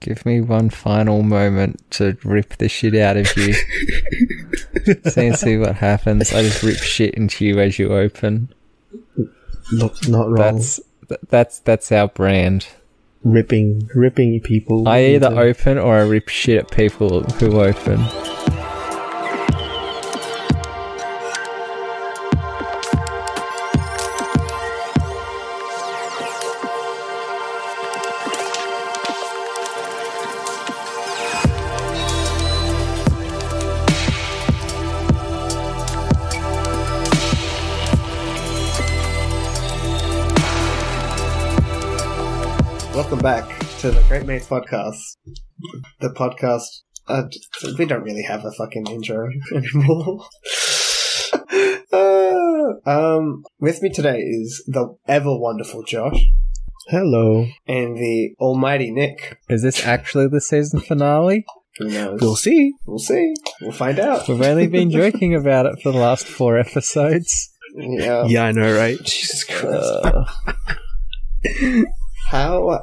Give me one final moment to rip the shit out of you. see and see what happens. I just rip shit into you as you open. Not, not wrong. That's that's that's our brand. ripping, ripping people. I either into- open or I rip shit at people who open. To the Great Mates Podcast. The podcast. Uh, we don't really have a fucking intro anymore. uh, um, with me today is the ever wonderful Josh Hello. and the almighty Nick. Is this actually the season finale? Who knows? We'll see. We'll see. We'll find out. We've only been joking about it for the last four episodes. Yeah. Yeah, I know, right? Jesus Christ. Uh, How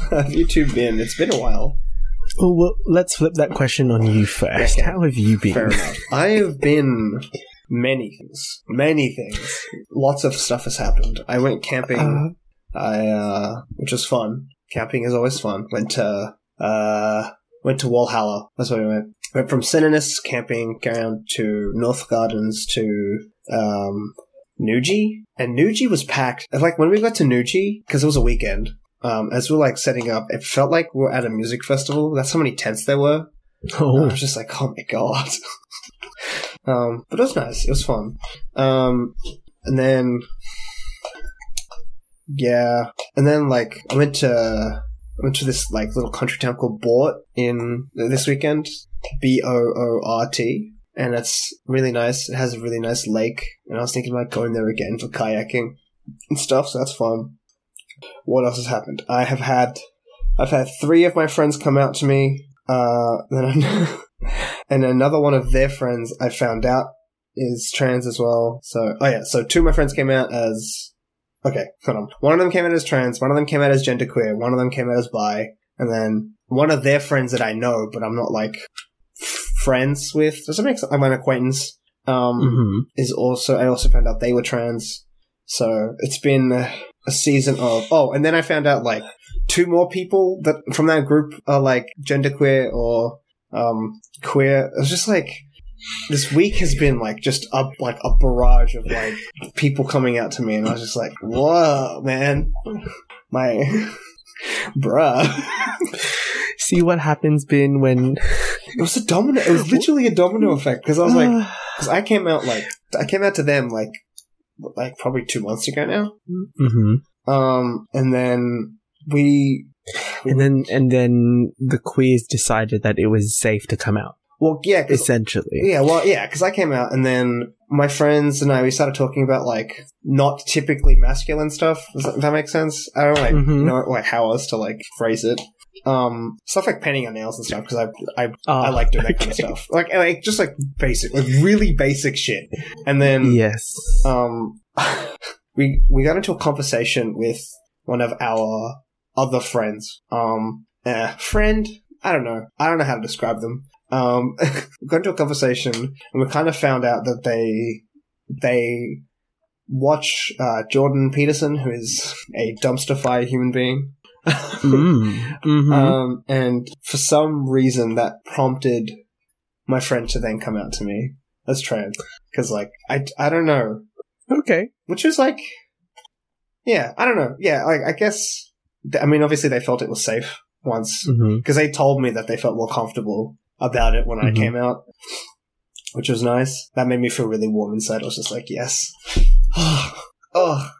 have you two been? It's been a while. Oh, well, let's flip that question on you first. Okay. How have you been? Fair enough. I have been many things. Many things. Lots of stuff has happened. I went camping. Uh, I uh which was fun. Camping is always fun. Went to uh went to Walhalla. That's where we went. Went from Sinanis camping down to North Gardens to um Noojee. And Noojee was packed. Like when we got to Noojee, because it was a weekend, um, as we're like setting up, it felt like we're at a music festival. That's how many tents there were. I oh, was just like, oh my god. um, but it was nice. It was fun. Um, and then, yeah, and then like I went to I went to this like little country town called Boort in this weekend. B O O R T. And it's really nice. It has a really nice lake, and I was thinking about going there again for kayaking and stuff. So that's fun. What else has happened? I have had, I've had three of my friends come out to me uh, and another one of their friends I found out is trans as well. So, oh yeah, so two of my friends came out as okay. Hold on, one of them came out as trans, one of them came out as genderqueer, one of them came out as bi, and then one of their friends that I know, but I'm not like f- friends with. Does that make sense? I'm an acquaintance. Um, hmm is also I also found out they were trans. So it's been a season of oh, and then I found out like two more people that from that group are like genderqueer or um queer. It was just like this week has been like just a like a barrage of like people coming out to me, and I was just like, whoa, man, my bruh. See what happens, Bin, when It was a domino. It was literally a domino effect because I was like, because I came out like I came out to them like like probably two months ago now. hmm Um, and then we, and then and then the queers decided that it was safe to come out. well, yeah, Essentially, yeah, well, yeah, because I came out, and then my friends and I we started talking about like not typically masculine stuff. Does that, that make sense? I don't like Mhm. know like how else to like phrase it. Um, stuff like painting on nails and stuff because I I I Ah, like doing that kind of stuff. Like like just like basic, like really basic shit. And then Yes. um, we we got into a conversation with one of our other friends. Um, uh, friend, I don't know. I don't know how to describe them. Um, we got into a conversation and we kind of found out that they they watch uh, Jordan Peterson, who is a dumpster fire human being. Mm. hmm Um, and for some reason that prompted my friend to then come out to me as trans. Cause like, I, I don't know. okay. Which was like, yeah, I don't know. Yeah, like, I guess, th- I mean, obviously they felt it was safe once. hmm Cause they told me that they felt more comfortable about it when I Mhm. came out. Which was nice. That made me feel really warm inside. I was just like, yes. oh.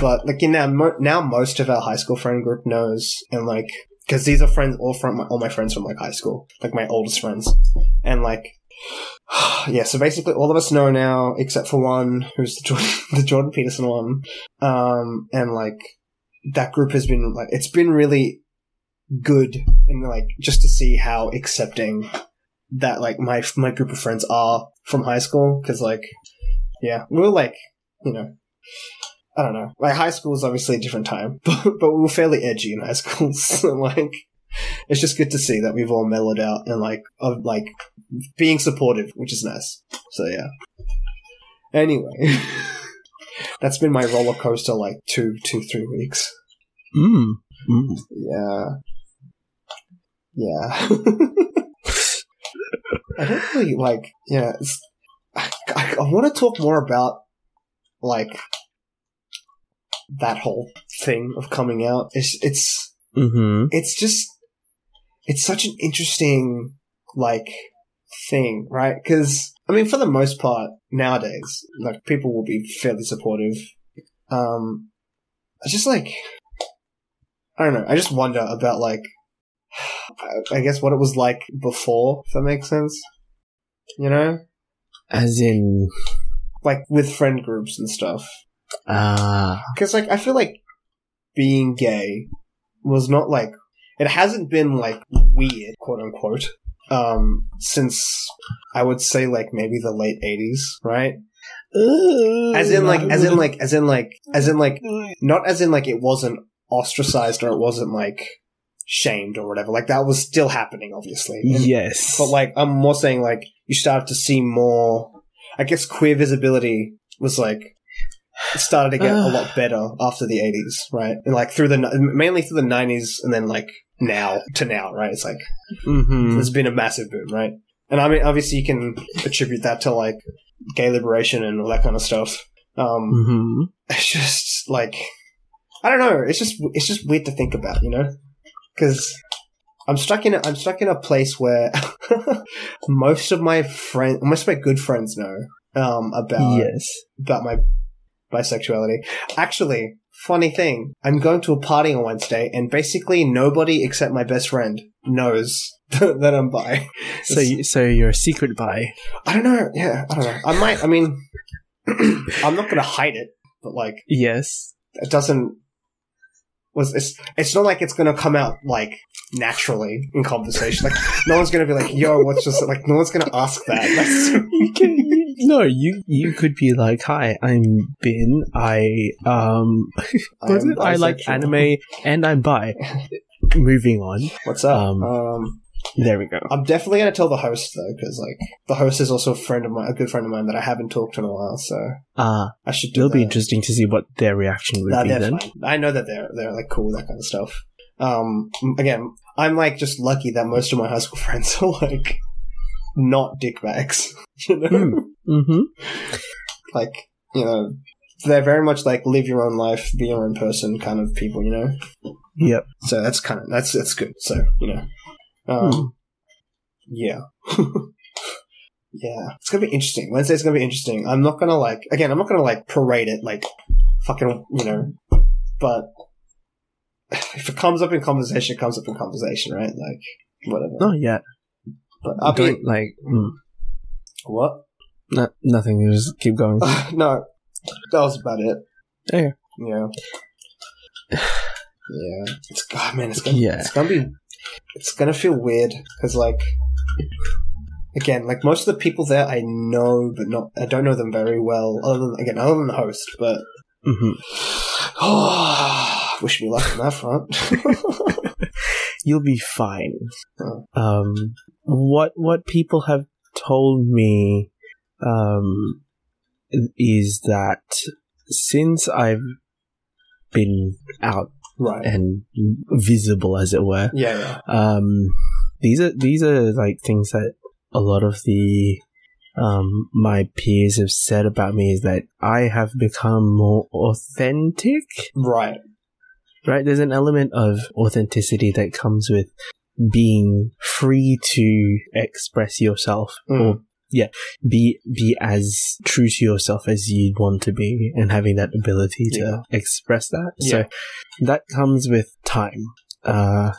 But like, you know, mo- now most of our high school friend group knows, and like, because these are friends, all from my, all my friends from like high school, like my oldest friends, and like, yeah. So basically, all of us know now, except for one, who's the Jordan, the Jordan Peterson one, um, and like that group has been like, it's been really good, and like just to see how accepting that like my my group of friends are from high school, because like, yeah, we were like, you know. I don't know. Like high school is obviously a different time, but but we were fairly edgy in high school. So like, it's just good to see that we've all mellowed out and like of like being supportive, which is nice. So yeah. Anyway, that's been my roller coaster like two, two, three weeks. Mm. Mm. Yeah. Yeah. I don't really like. Yeah, I, I, I want to talk more about like that whole thing of coming out. It's it's Mm-hmm. it's just it's such an interesting like thing, right? Because I mean, for the most part nowadays, like people will be fairly supportive. Um, it's just like I don't know. I just wonder about like I- I guess what it was like before. If that makes sense, you know, As in, like with friend groups and stuff. Ah, Because like I feel like being gay was not like it hasn't been like weird, quote unquote, um, since I would say like maybe the late eighties, right? As in like as in like as in like as in like not as in like it wasn't ostracized or it wasn't like shamed or whatever. Like that was still happening, obviously. And- yes, but like I'm more saying like you started to see more I guess queer visibility was like it started to get a lot better after the 80s, right? And like through the mainly through the 90s and then like now to now, right? It's like mm-hmm. there's been a massive boom, right? And I mean obviously you can attribute that to like gay liberation and all that kind of stuff. Um Mm-hmm. it's just like I don't know. It's just it's just weird to think about, you know, because I'm stuck in a, I'm stuck in a place where most of my friends, most of my good friends know um, about yes. about my bisexuality. Actually, funny thing, I'm going to a party on Wednesday, and basically nobody except my best friend knows that I'm bi. So, you, so you're a secret bi. I don't know. Yeah, I don't know. I might. I mean, I'm not going to hide it, but like. Yes. it doesn't was it's it's not like it's gonna come out like naturally in conversation. Like no one's gonna be like, "Yo, what's just like?" No one's gonna ask that. That's, you can, no, you you could be like, "Hi, I'm Bin. I um, it? I like anime and I'm bi." Moving on. What's up? Um, Um, There we go. I'm definitely gonna tell the host though, because like the host is also a friend of mine, a good friend of mine that I haven't talked to in a while. So Ah, I should do. it'll be interesting to see what their reaction would Nah, be then. fine. I know that they're they're like cool with that kind of stuff. Um, again, I'm like just lucky that most of my high school friends are like not dickbags. You know, Hmm. Mm-hmm. like you know, they're very much like live your own life, be your own person kind of people. You know, Yep. so that's kind of that's that's good. So you know, um, Hmm. yeah. Yeah, it's gonna be interesting. Wednesday's gonna be interesting. I'm not gonna like again. I'm not gonna like parade it like fucking you know, but if it comes up in conversation, it comes up in conversation, right? Like whatever. Not yeah. But I'll be Don't like mm, what? no, nothing. Just keep going. no, that was about it. Okay. Yeah. Yeah. It's God, man. It's gonna. Yeah. It's gonna be. It's gonna feel weird because like. Again, like most of the people there, I know, but not I don't know them very well. Other than again, other than the host, but hmm oh, wish me luck on that front. You'll be fine. Oh. Um, what what people have told me, um, is that since I've been out right. and visible, as it were, Yeah, yeah. um, these are these are like things that a lot of the um my peers have said about me is that I have become more authentic. Right. Right? There's an element of authenticity that comes with being free to express yourself Mm. or yeah, be be as true to yourself as you'd want to be and having that ability to Yeah. express that. Yeah. So that comes with time. Uh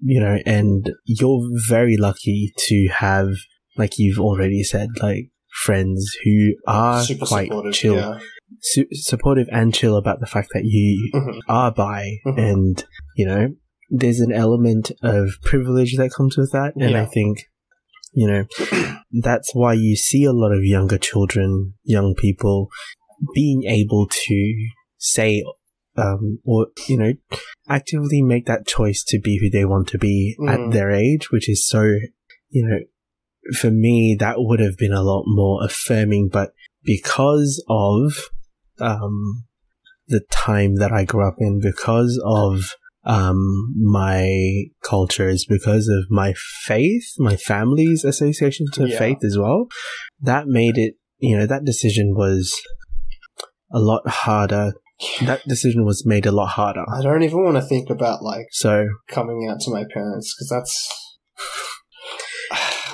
you know, and you're very lucky to have like you've already said, like friends who are Super quite supportive. chill, Yeah. su- supportive and chill about the fact that you Mhm. are bi Mhm. and you know there's an element of privilege that comes with that and i think you know that's why you see a lot of younger children young people being able to say um, or you know, actively make that choice to be who they want to be Mm. at their age, which is so, you know, for me that would have been a lot more affirming. But because of um, the time that I grew up in, because of um, my is because of my faith, my family's association to Yeah. faith as well, that made it, you know, that decision was a lot harder. That decision was made a lot harder. I don't even want to think about like So, coming out to my parents because that's.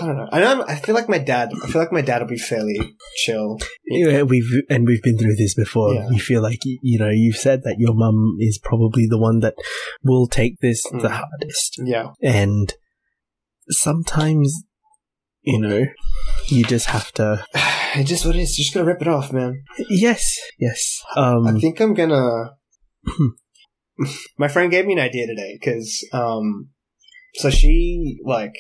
I don't know. I know. I feel like my dad. I feel like my dad will be fairly chill. yeah, we've, and we've been through this before. Yeah. You feel like, you know, you've said that your mum is probably the one that will take this the Mm. hardest. Yeah. And sometimes, you know, you just have to. It just what it is. You just gotta rip it off, man. Yes, yes. Um, I think I'm gonna. My friend gave me an idea today because, um, so she like,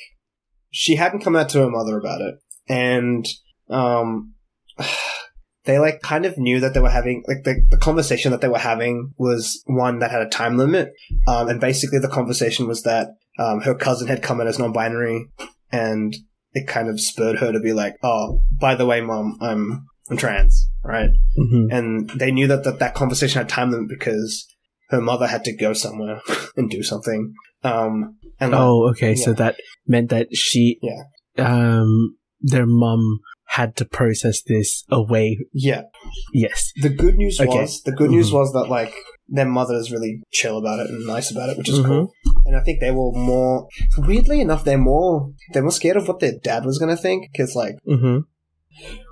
she hadn't come out to her mother about it, and um, they like kind of knew that they were having like the the conversation that they were having was one that had a time limit, um, and basically the conversation was that um, her cousin had come out as non-binary, and it kind of spurred her to be like, oh, by the way, mom, I'm I'm trans, right? mhm. and they knew that that, that conversation had time limit because her mother had to go somewhere and do something. Um, and Oh, okay. So that meant that she, Yeah. um, their mum had to process this away. yeah, Yes. the good news Okay. was the good news Mhm. was that like their mother is really chill about it and nice about it, which is Mhm. cool. And I think they were more weirdly enough, they're more they're more scared of what their dad was gonna think because like hmm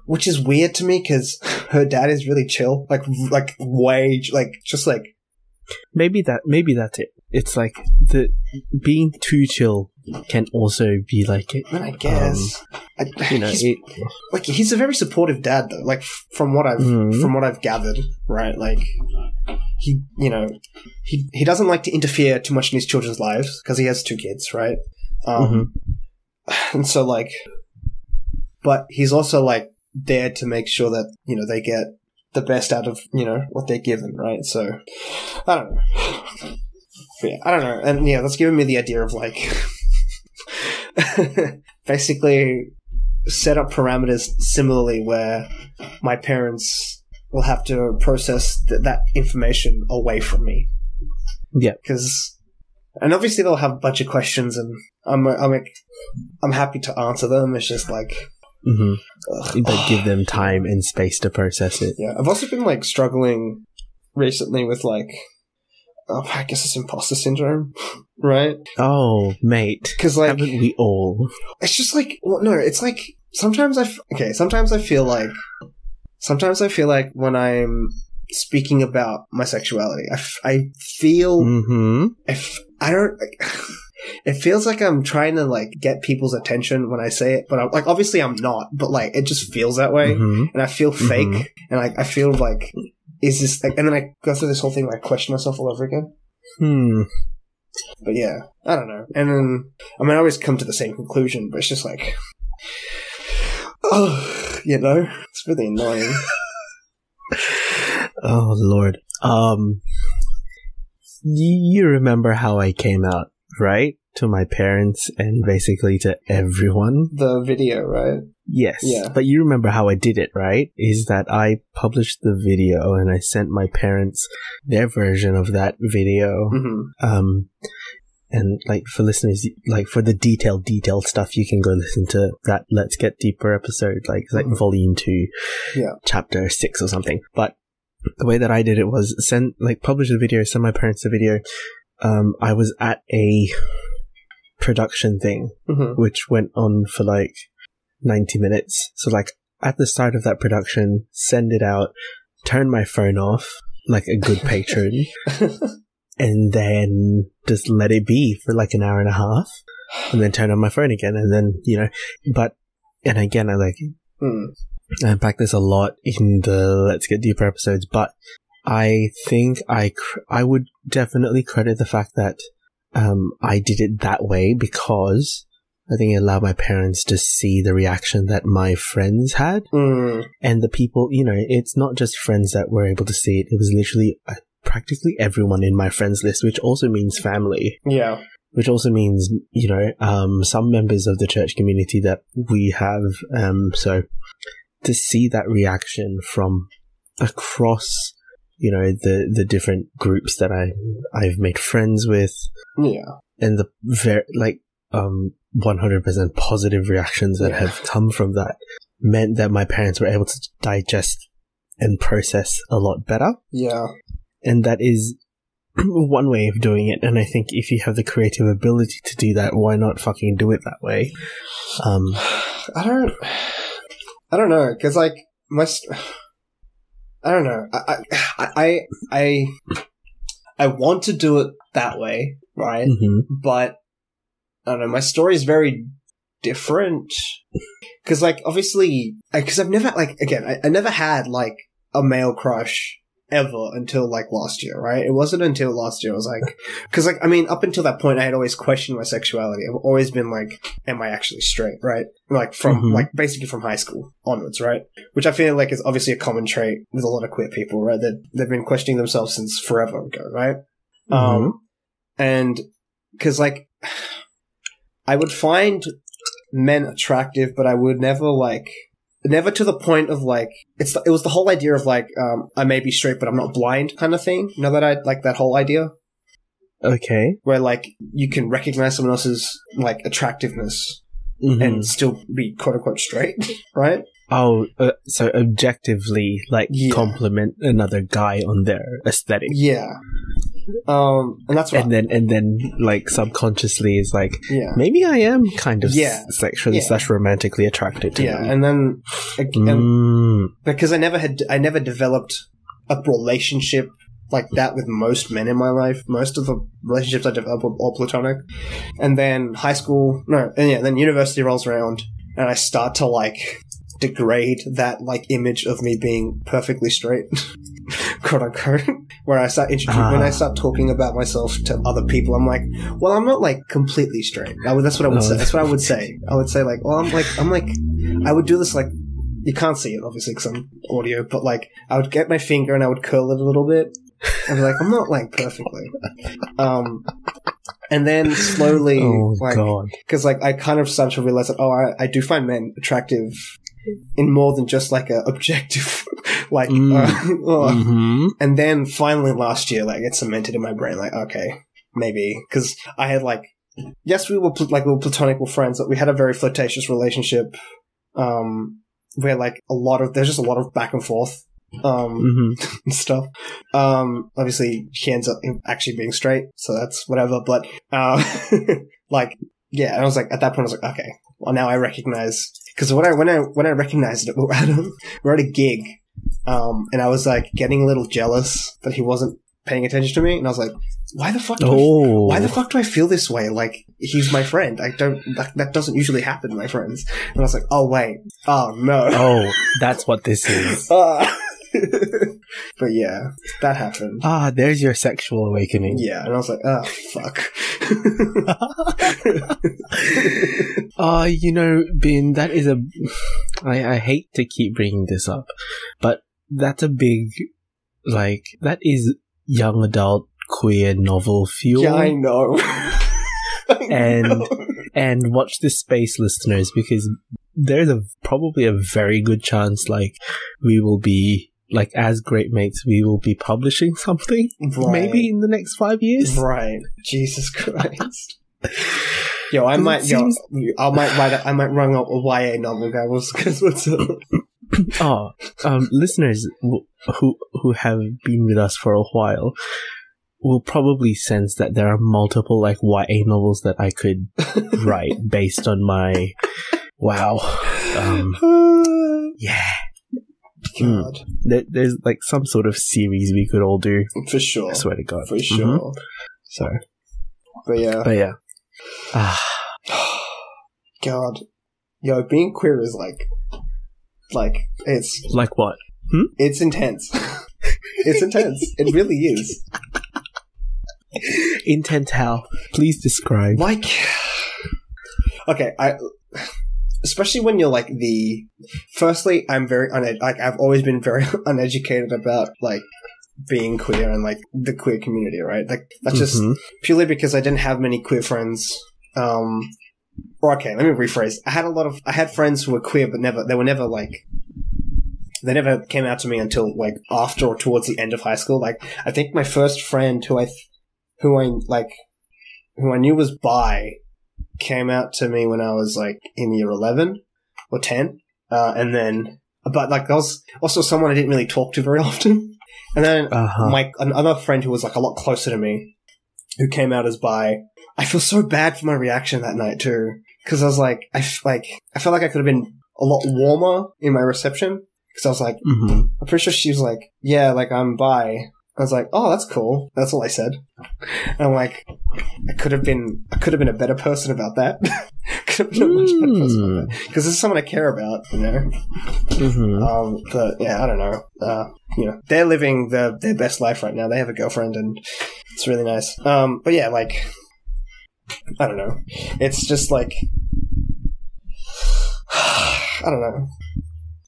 which is weird to me because her dad is really chill, like like way like just like Maybe that. Maybe that's it. It's like the being too chill can also be like it. I guess I, You know, he's- it. like he's a very supportive dad though like from what i've Mhm. from what i've gathered right like he you know he he doesn't like to interfere too much in his children's lives because he has two kids right um and so like but he's also like there to make sure that you know they get the best out of you know what they're given right so i don't know yeah, i don't know and yeah that's given me the idea of like basically set up parameters similarly where my parents will have to process th- that information away from me. Yeah. Because, and obviously they'll have a bunch of questions, and I'm I'm I'm happy to answer them. It's just like, hmm. But give them time and space to process it. yeah. I've also been like struggling recently with like, oh, I guess it's imposter syndrome, right? Oh, mate. Because like, Haven't we all? it's just like well, no it's like sometimes i f- okay sometimes i feel like sometimes i feel like when i'm speaking about my sexuality i, f- I feel hmm if i don't it feels like i'm trying to like get people's attention when i say it but i'm like obviously i'm not but like it just feels that way hmm and i feel fake Mhm. and like i feel like is this like and then i go through this whole thing where i question myself all over again Hmm. but yeah, I don't know. And then, I mean, I always come to the same conclusion, but it's just like, oh, you know, it's really annoying. Oh Lord. Um. You, you remember how I came out, right? To my parents and basically to everyone. the video, right? Yes. Yeah. But you remember how I did it, right? Is that I published the video and I sent my parents their version of that video. hmm Um, and like for listeners, like for the detailed, detailed stuff, you can go listen to that Let's Get Deeper episode, like, like Mhm. volume two, Yeah. chapter six or something. But the way that I did it was send, like, publish the video, send my parents the video. Um, I was at a production thing hmm which went on for like 90 minutes. So, like, at the start of that production, send it out, turn my phone off like a good patron, and then just let it be for like an hour and a half, and then turn on my phone again, and then, you know, but, and again, I like, Mm. I unpack this a lot in the Let's Get Deeper episodes, but I think I cr- I would definitely credit the fact that um, I did it that way because I think it allowed my parents to see the reaction that my friends had Mm. and the people. You know, it's not just friends that were able to see it; it was literally a practically everyone in my friends list, which also means family, Yeah. which also means, you know, um, some members of the church community that we have. Um, so to see that reaction from across, you know, the, the different groups that I, I've made friends with Yeah. and the very, like, um, 100% positive reactions that Yeah. have come from that meant that my parents were able to digest and process a lot better. Yeah. And that is one way of doing it. And I think if you have the creative ability to do that, why not fucking do it that way? Um, I don't. I don't know because like my. St- I don't know. I, I I I I want to do it that way, right? mhm. But I don't know. My story is very different because, like, obviously, because I've never like again, I, I never had like a male crush ever until like last year, right? It wasn't until last year I was like, because like I mean, up until that point, I had always questioned my sexuality. I've always been like, am I actually straight, right? Like from Mhm. like basically from high school onwards, right? Which I feel like is obviously a common trait with a lot of queer people, right? That they've been questioning themselves since forever ago, right? Um, and because like I would find men attractive, but I would never like never to the point of like it's it was the whole idea of like um I may be straight but I'm not blind kind of thing. You know that I like that whole idea Okay. where like you can recognize someone else's like attractiveness Mhm. and still be quote unquote straight, right? Oh, uh, so objectively, like, Yeah. compliment another guy on their aesthetic. Yeah. Um, and that's what And then, and then, like, subconsciously is like, yeah. maybe I am kind of Yeah. sexually Yeah. slash romantically attracted to him. Yeah, them. and then and Mm. because I never had I never developed a relationship like that with most men in my life. Most of the relationships I developed were all platonic. And then high school, no, and yeah, then university rolls around, and I start to like degrade that like image of me being perfectly straight, quote unquote. Where I start introducing when I Ah. start talking about myself to other people, I'm like, well, I'm not like completely straight. I would, that's what I would say. That's what I would say. I would say like, well, I'm like, I'm like, I would do this like you can't see it obviously because I'm audio, but like I would get my finger and I would curl it a little bit. I'd be like, I'm not like perfectly. Um, and then slowly, Oh, like, because like I kind of started to realize that oh, I, I do find men attractive in more than just like a objective, like. Mm. Uh, uh, hmm and then finally last year, like it cemented in my brain, like okay, maybe because I had like, yes, we were pl- like we were platonic, we were friends, but we had a very flirtatious relationship, um, where like a lot of there's just a lot of back and forth, um, hmm stuff. Um, obviously she ends up actually being straight, so that's whatever. But uh, like, yeah, and I was like, at that point, I was like, okay, well now I recognize because when I when I when I recognized it, we were at a, we were at a gig, um, and I was like getting a little jealous that he wasn't paying attention to me, and I was like, why the fuck? Do I, Oh. why the fuck do I feel this way? Like he's my friend. I don't. That, that doesn't usually happen to my friends. And I was like, oh wait, oh no. Oh, that's what this is. Ah. but yeah, that happened. Ah, there's your sexual awakening. Yeah, and I was like, oh fuck. Uh, you know, Bin, that is a. I, I hate to keep bringing this up, but that's a big, like, that is young adult queer novel fuel. yeah, I know. I And- know. and watch this space, listeners, because there's a probably a very good chance, like, we will be, like, as great mates, we will be publishing something, Right. maybe in the next five years. Right. Jesus Christ. Yo, I might, yo, seems- I might write, a, I might run up a YA novel, guys. Because what's up? Oh, um, listeners who who have been with us for a while will probably sense that there are multiple like YA novels that I could write based on my wow. Um, yeah, God, there, there's like some sort of series we could all do. for sure, I swear to God, for Mhm. sure. So, But yeah, but yeah, ah, God, yo, being queer is like, like it's like what? it's intense. it's intense. It really is. Intent how? Please describe. Like, okay, I. Especially when you're like the. Firstly, I'm very uned- like I've always been very uneducated about like being queer and like the queer community, right? Like that's just Mhm. purely because I didn't have many queer friends. Um, or okay, let me rephrase. I had a lot of I had friends who were queer, but never they were never like they never came out to me until like after or towards the end of high school. Like I think my first friend who I th- who I like who I knew was bi came out to me when I was like in year eleven or ten, uh, and then but like that was also someone I didn't really talk to very often, and then Uh-huh. my another friend who was like a lot closer to me, who came out as bi. I feel so bad for my reaction that night too, because I was like, I f- like I felt like I could have been a lot warmer in my reception. Because I was like, Mhm. I'm pretty sure she was like, yeah, like I'm bi. I was like, oh, that's cool. That's all I said. And I'm like, I could have been, I could have been a better person about that. could have been a much better person about that. Because this is someone I care about, you know. Mhm. Um, but yeah, I don't know. Uh, you know, they're living their their best life right now. They have a girlfriend, and it's really nice. Um, but yeah, like, I don't know. It's just like, I don't know.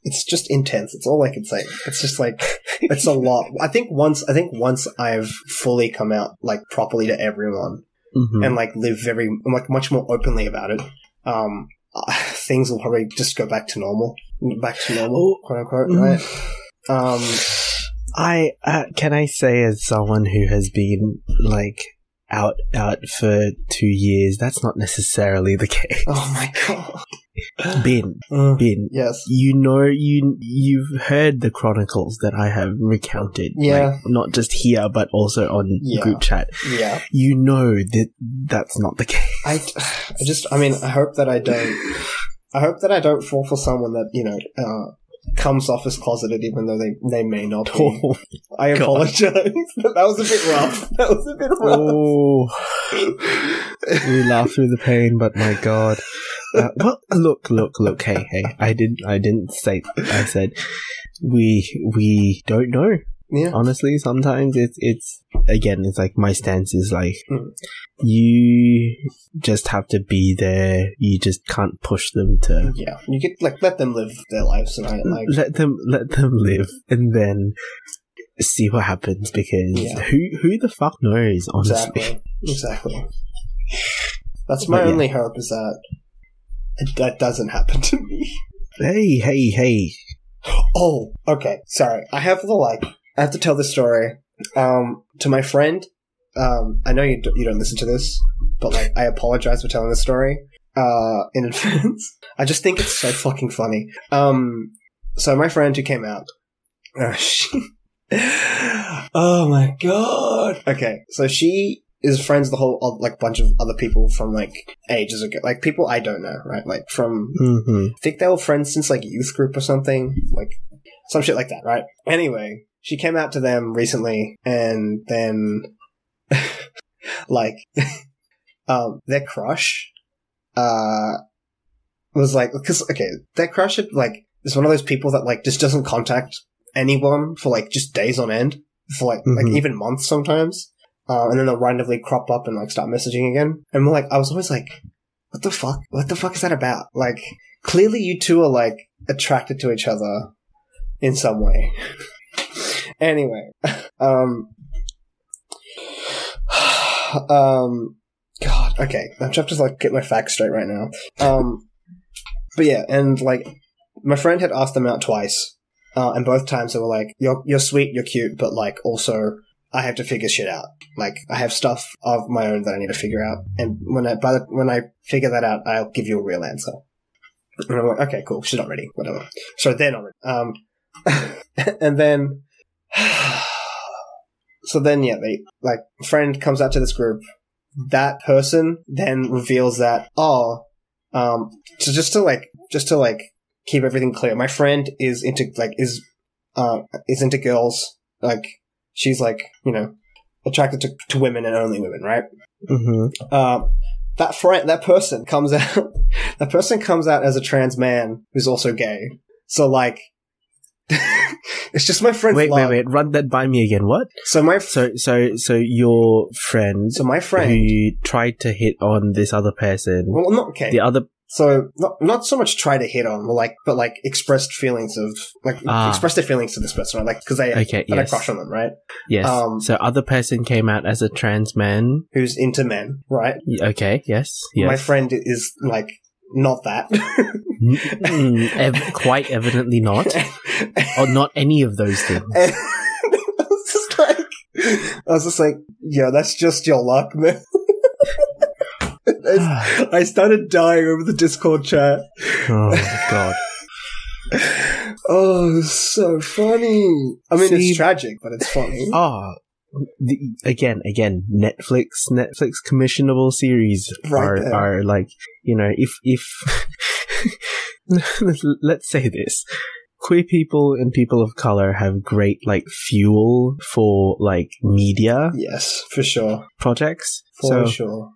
It's just intense. It's all I can say. It's just like it's a lot. I think once I think once I've fully come out like properly to everyone Mhm. and like live very like much more openly about it, um, uh, things will probably just go back to normal, back to normal, quote unquote, Mm. right? Um, I uh, can I say as someone who has been like out out for two years, that's not necessarily the case. oh my god, Ben, Uh, Ben, yes, you know you you've heard the chronicles that I have recounted. Yeah. like, not just here but also on Yeah. group chat. yeah. You know that that's not the case. I, I just, I mean, I hope that I don't, I hope that I don't fall for someone that you know. Uh, comes off as closeted even though they, they may not be. Oh, I apologize. that was a bit rough. That was a bit rough. oh. we laugh through the pain, but my God. Uh, well, look, look, look. Hey, hey. I didn't. I didn't say. I said we we don't know. yeah. Honestly, sometimes it's it's again. It's like my stance is like Mm. you just have to be there. You just can't push them to Yeah. You get, like, let them live their lives and I, like, let them let them live, and then see what happens. Because Yeah. who who the fuck knows? Honestly. Exactly. Exactly. That's my But yeah. only hope is that that doesn't happen to me. Hey, hey, hey. Oh, okay. Sorry. I have the like. I have to tell this story. Um, to my friend. Um, I know you d- you don't listen to this, but like, I apologize for telling this story. Uh, in advance. I just think it's so fucking funny. Um, so my friend who came out. Uh, she, oh my god. Okay, so she is friends the whole like bunch of other people from like ages ago, like people I don't know, right? Like from Mm-hmm. I think they were friends since like youth group or something, like some shit like that, right? Anyway, she came out to them recently, and then like um their crush uh was like because okay, their crush had, like is one of those people that like just doesn't contact anyone for like just days on end for like like Mhm. even months sometimes. Uh, and then they'll randomly crop up and like start messaging again. And like, I was always like, what the fuck? What the fuck is that about? Like, clearly you two are like attracted to each other in some way. anyway, um, um, God, okay, I'm trying to like get my facts straight right now. Um, but yeah, and like my friend had asked them out twice, uh, and both times they were like, "You're you're sweet, you're cute, but like also." I have to figure shit out. Like I have stuff of my own that I need to figure out, and when I by the, when I figure that out, I'll give you a real answer. And I'm like, okay, cool, she's not ready, whatever. So they're not ready. Um, and then, so then yeah, they like friend comes out to this group. That person then reveals that oh, um, so just to like just to like keep everything clear, my friend is into like is uh is into girls like she's like you know attracted to, to women and only women, right? Mm-hmm. Um, that friend, that person comes out. that person comes out as a trans man who's also gay. So like, it's just my friend. Wait, wait, love. wait. Run that by me again. What? So my So, so, so your friend so my friend. who tried to hit on this other person, well, not okay. the other. So not not so much try to hit on, but like but like expressed feelings of like Ah. express their feelings to this person, right? Like because they Okay, had a yes. crush on them, right? Yes. Um, so other person came out as a trans man. Who's into men, right? Okay. Yes. Yes. My friend is like not that. Mm, ev- quite evidently not. Or not any of those things. I was just like, I was just like, yeah, that's just your luck, man. I I started dying over the Discord chat. oh god. Oh, so funny. I mean, See- it's tragic, but it's funny. Oh, the, again, again, Netflix, Netflix commissionable series Right are, there. are like, you know, if, if, let's say this. Queer people and people of color have great, like, fuel for, like, media Yes, for sure. projects. For so, sure.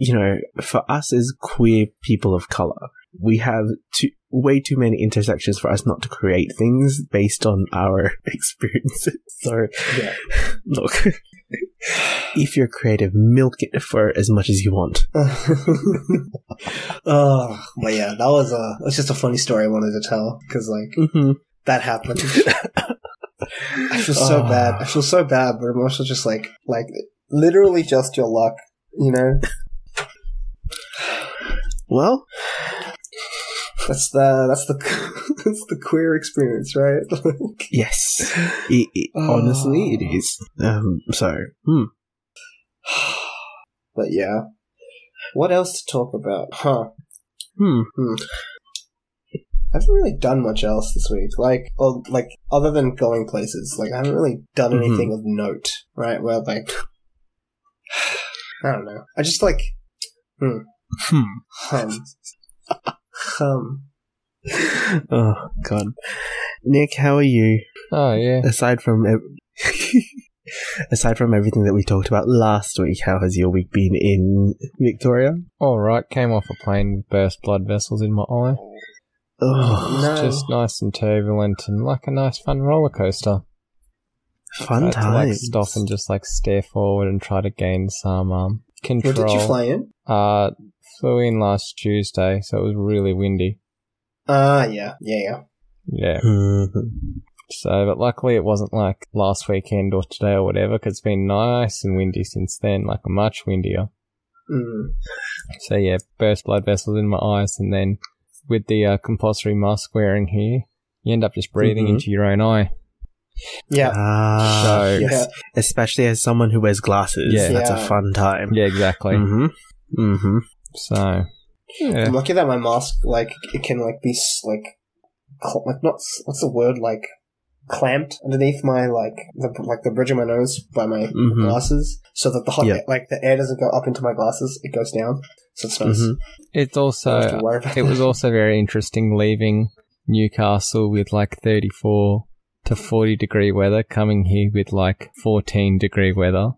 You know, for us as queer people of color, we have too, way too many intersections for us not to create things based on our experiences. So, Yeah. look, if you're creative, milk it for as much as you want. oh, but yeah, that was a that's just a funny story I wanted to tell because like Mm-hmm. that happened. I feel so Oh. bad. I feel so bad, but I'm also just like like literally just your luck, you know. Well, That's the that's the that's the queer experience, right? yes, it, it, honestly, it is. Um, so, hmm. but yeah, what else to talk about? Huh? Hmm. I haven't really done much else this week. Like, or like other than going places, like I haven't really done Mhm. anything of note. Right? Well, like I don't know. I just like Hmm. Hum hum. Oh God, Nick, how are you? Oh yeah. Aside from ev- aside from everything that we talked about last week, how has your week been in Victoria? All right. Came off a plane with burst blood vessels in my eye. Oh, No. Just nice and turbulent and like a nice fun roller coaster. fun Had to, like times. stop and just like stare forward and try to gain some um Where control. did you fly in? Uh, flew in last Tuesday, so it was really windy. Ah, yeah, yeah, yeah. Yeah. Mhm. So, but luckily it wasn't like last weekend or today or whatever, because it's been nice and windy since then, like much windier. Mm. So yeah, burst blood vessels in my eyes, and then with the uh, compulsory mask wearing here, you end up just breathing Mhm. into your own eye. Yeah, Ah, So- Yeah. especially as someone who wears glasses. Yeah. that's a fun time. Yeah, exactly. Mm-hmm. Mm-hmm. So yeah, I'm lucky that my mask like it can like be like cl- like not what's the word like clamped underneath my like the like the bridge of my nose by my Mhm. glasses, so that the hot air, like the air doesn't go up into my glasses; it goes down. So it's nice. Mhm. it's also it was also very interesting leaving Newcastle with like 34 to 40 degree weather, coming here with like 14 degree weather.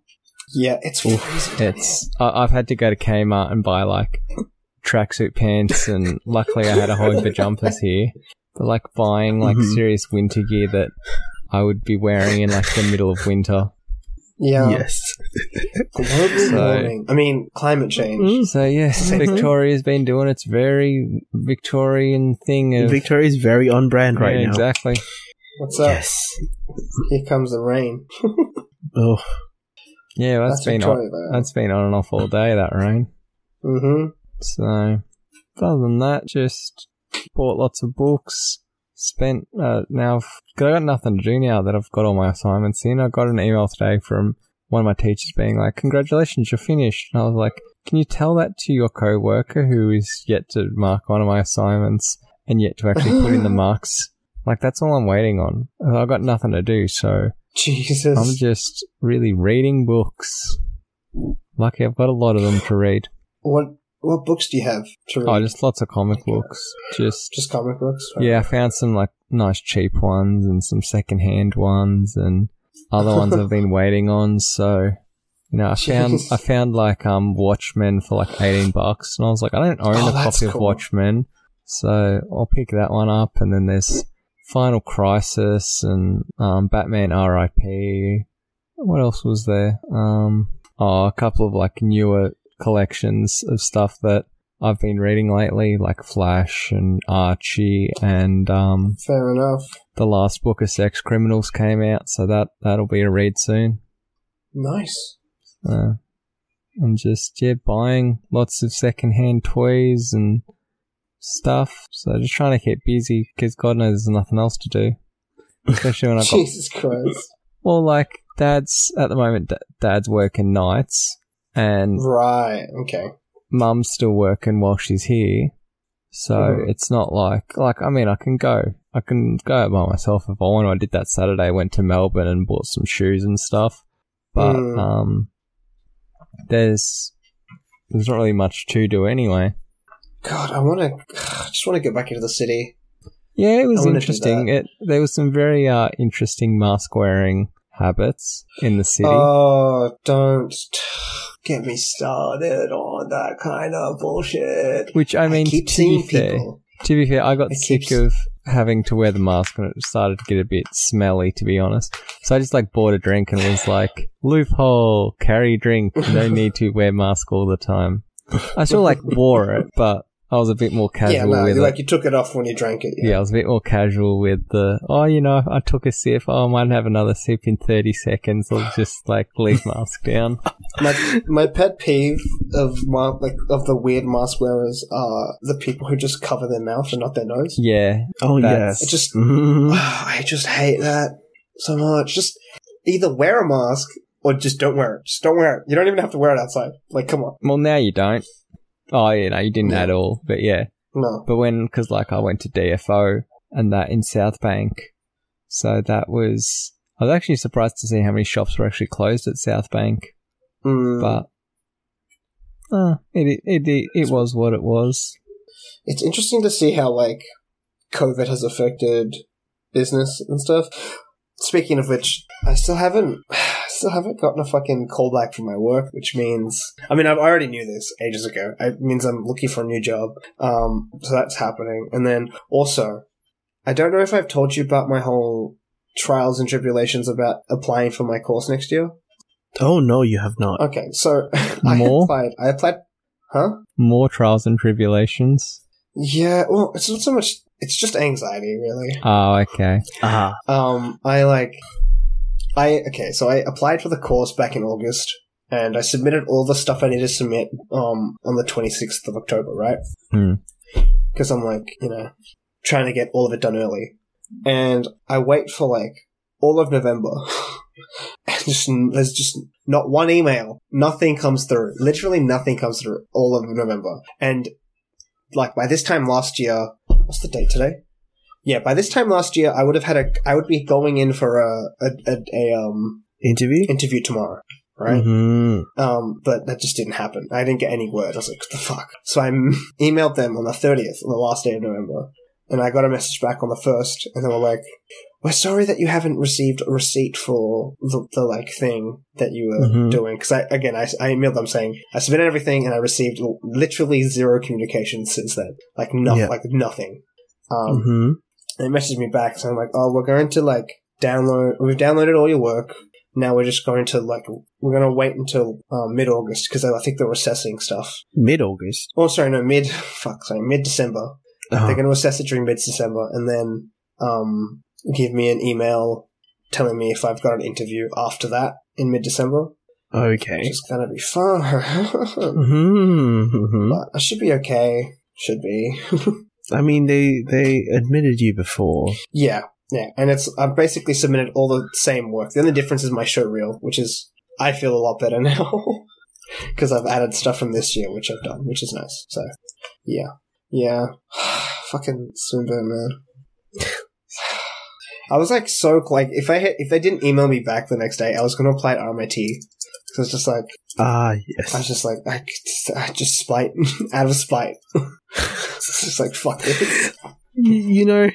Yeah, it's freezing. It's I, I've had to go to Kmart and buy like tracksuit pants, and luckily I had a whole heap of jumpers here. But like buying like Mhm. serious winter gear that I would be wearing in like the middle of winter. yeah. Yes. Global So- warming. I mean, climate change. So yes, Mhm. Victoria's been doing its very Victorian thing of Victoria's very on brand right Yeah, now. Exactly. What's up? Yes. Here comes the rain. Oh, Yeah, well, that's That's been on, though. that's been on and off all day. That rain. Mm-hmm. So, other than that, just bought lots of books. Spent uh, now. I've- I got nothing to do now that I've got all my assignments in. I got an email today from one of my teachers being like, "Congratulations, you're finished." And I was like, "Can you tell that to your coworker who is yet to mark one of my assignments and yet to actually put in the marks?" Like that's all I'm waiting on. I've got nothing to do, so Jesus. I'm just really reading books. Lucky I've got a lot of them to read. what what books do you have to read? Oh, just lots of comic books. Just Just comic books. yeah, I found some like nice cheap ones and some secondhand ones and other ones I've been waiting on. So you know, I found. I found like um Watchmen for like eighteen bucks, and I was like, I don't own Oh, a copy of. Watchmen, so I'll pick that one up. And then there's Final Crisis and um Batman R.I.P. What else was there? Um, oh, a couple of like newer collections of stuff that I've been reading lately, like Flash and Archie, and um, Fair enough. the last book of Sex Criminals came out, so that that'll be a read soon. Nice. Uh, and just yeah, buying lots of secondhand toys and stuff. So just trying to keep busy because God knows there's nothing else to do. Especially when I got Jesus Christ. well, like dad's at the moment. da- Dad's working nights, and Right. Okay. mum's still working while she's here. So Mhm. it's not like like I mean I can go I can go out by myself if I want. I did that Saturday. Went to Melbourne and bought some shoes and stuff. But Mm. um, there's there's not really much to do anyway. God, I want to. I just want to get back into the city. Yeah, it was I interesting. It there was some very uh interesting mask wearing habits in the city. Oh, don't get me started on that kind of bullshit. which I mean, keep to seeing be fair, people. To be fair, I got It sick keeps- of having to wear the mask and it started to get a bit smelly, to be honest. So I just like bought a drink and was like, loophole, carry drink, no need to wear mask all the time. I still like wore it, but I was a bit more casual Yeah, no, with like it. you took it off when you drank it. Yeah, I was a bit more casual with the, oh, you know, I took a sip, oh, I might have another sip in 30 seconds. I'll just like leave mask down. My my pet peeve of ma- like of the weird mask wearers are the people who just cover their mouth and not their nose. Yeah. Oh yes. It just Mhm. I just hate that so much. Just either wear a mask or just don't wear it. Just don't wear it. You don't even have to wear it outside. Like, come on. Well, now you don't. Oh, yeah, no, you didn't Yeah. at all. But yeah. No. But when, because like I went to DFO and that in South Bank, so that was I was actually surprised to see how many shops were actually closed at South Bank. Mm. But uh, it, it it it was what it was. it's interesting to see how like COVID has affected business and stuff. Speaking of which, I still haven't, still haven't gotten a fucking callback from my work, which means, I mean, I've already knew this ages ago. It means I'm looking for a new job. Um, so that's happening. And then also, I don't know if I've told you about my whole trials and tribulations about applying for my course next year. Oh no, you have not. Okay, so I More? applied. I applied. Huh? More trials and tribulations. Yeah. Well, it's not so much. It's just anxiety, really. Oh, okay. Ah, Um, I like, I okay. So I applied for the course back in August, and I submitted all the stuff I needed to submit um on the twenty sixth of October, right? Hmm. Because I'm like, you know, trying to get all of it done early, and I wait for like all of November, and just there's just not one email, nothing comes through. Literally nothing comes through all of November, and like by this time last year, what's the date today? Yeah, by this time last year, I would have had a, I would be going in for a, a, a, a um interview. interview tomorrow, right? Mhm. Um, but that just didn't happen. I didn't get any word. I was like, what the fuck? So I emailed them on the 30th, on the last day of November, and I got a message back on the 1st, and they were like, we're sorry that you haven't received a receipt for the, the like thing that you were Mhm. doing. Because I, again, I, I emailed them saying I submitted everything and I received literally zero communication since then. Like, no, Yeah. like nothing. Um, Mhm. They messaged me back saying like, "Oh, we're going to like download. We've downloaded all your work. Now we're just going to like we're going to wait until um, mid August because I think they're assessing stuff. Mid August. Oh, sorry, no, mid fuck, sorry, mid December. They're Oh, going to assess it during mid December and then um, give me an email telling me if I've got an interview after that in mid December, okay. which is going to be fun. Mhm. Mhm. but I should be okay. Should be. I mean, they they admitted you before. Yeah, yeah, and it's I've basically submitted all the same work. The only difference is my show reel, which is I feel a lot better now because I've added stuff from this year, which I've done, which is nice. So, yeah, yeah, fucking Swinburne, man. I was like so like if I hit, if they didn't email me back the next day, I was to apply at RMIT. So it's just like Ah, yes. I was just like I, I just spite out of spite. it's just like fuck it. You know,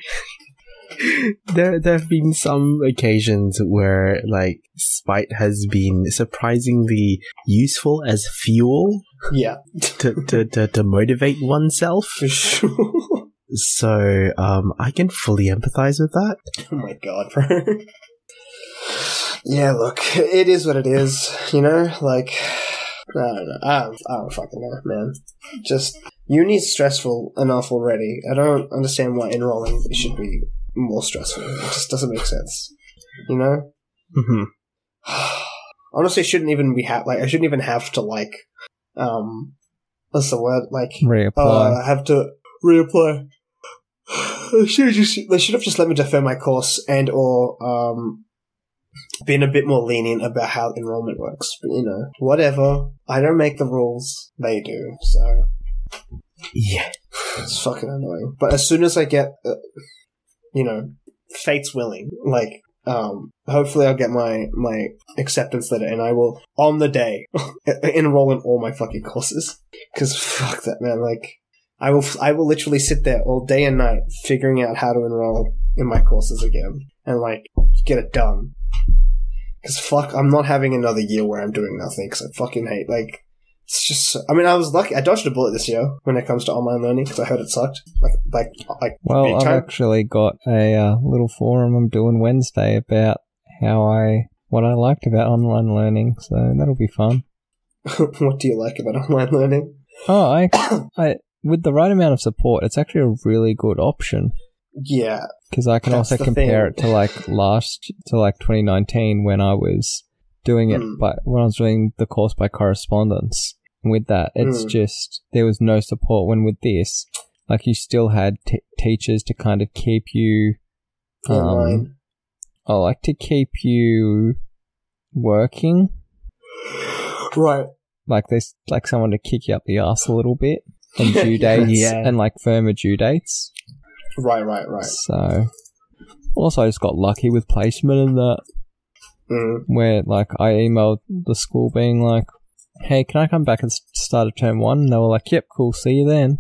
there there have been some occasions where like spite has been surprisingly useful as fuel Yeah, to to, to, to motivate oneself. for sure. So um, I can fully empathize with that. Oh my god, bro. Yeah, look, it is what it is, you know? Like, I don't know. I don't, I don't fucking know, man. Just, Uni's stressful enough already. I don't understand why enrolling should be more stressful. It just doesn't make sense. You know? Mm-hmm. Honestly, shouldn't even be ha- like I shouldn't even have to like um what's the word like Reapply. uh, have to reapply. They should just they should have just let me defer my course and or um been a bit more lenient about how enrollment works. But you know, whatever. I don't make the rules; they do. So Yeah. it's fucking annoying. But as soon as I get, uh, you know, fate's willing, like, um, hopefully I'll get my, my acceptance letter and I will, on the day, enroll in all my fucking courses. Cause fuck that, man. Like, I will, I will literally sit there all day and night figuring out how to enroll in my courses again and like, get it done. Cause fuck, I'm not having another year where I'm doing nothing cause I fucking hate, like, it's just. so- I mean, I was lucky. I dodged a bullet this year when it comes to online learning because I heard it sucked. Like, like, like. Well, I've actually got a uh, little forum I'm doing Wednesday about how I what I liked about online learning, so that'll be fun. what do you like about online learning? Oh, I, I with the right amount of support, it's actually a really good option Yeah, because I can also compare thing. it to like last to like 2019 when I was doing it, but when I was doing the course by correspondence. With that, it's Hmm. just there was no support. When with this, like you still had t- teachers to kind of keep you um, like to keep you working. right. Like there's like someone to kick you up the ass a little bit and due dates Yeah. and like firmer due dates. Right. Right. Right. So also I just got lucky with placement in that Mm. where like I emailed the school being like, Hey, can I come back and start of term one? And they were like, Yep, cool, see you then.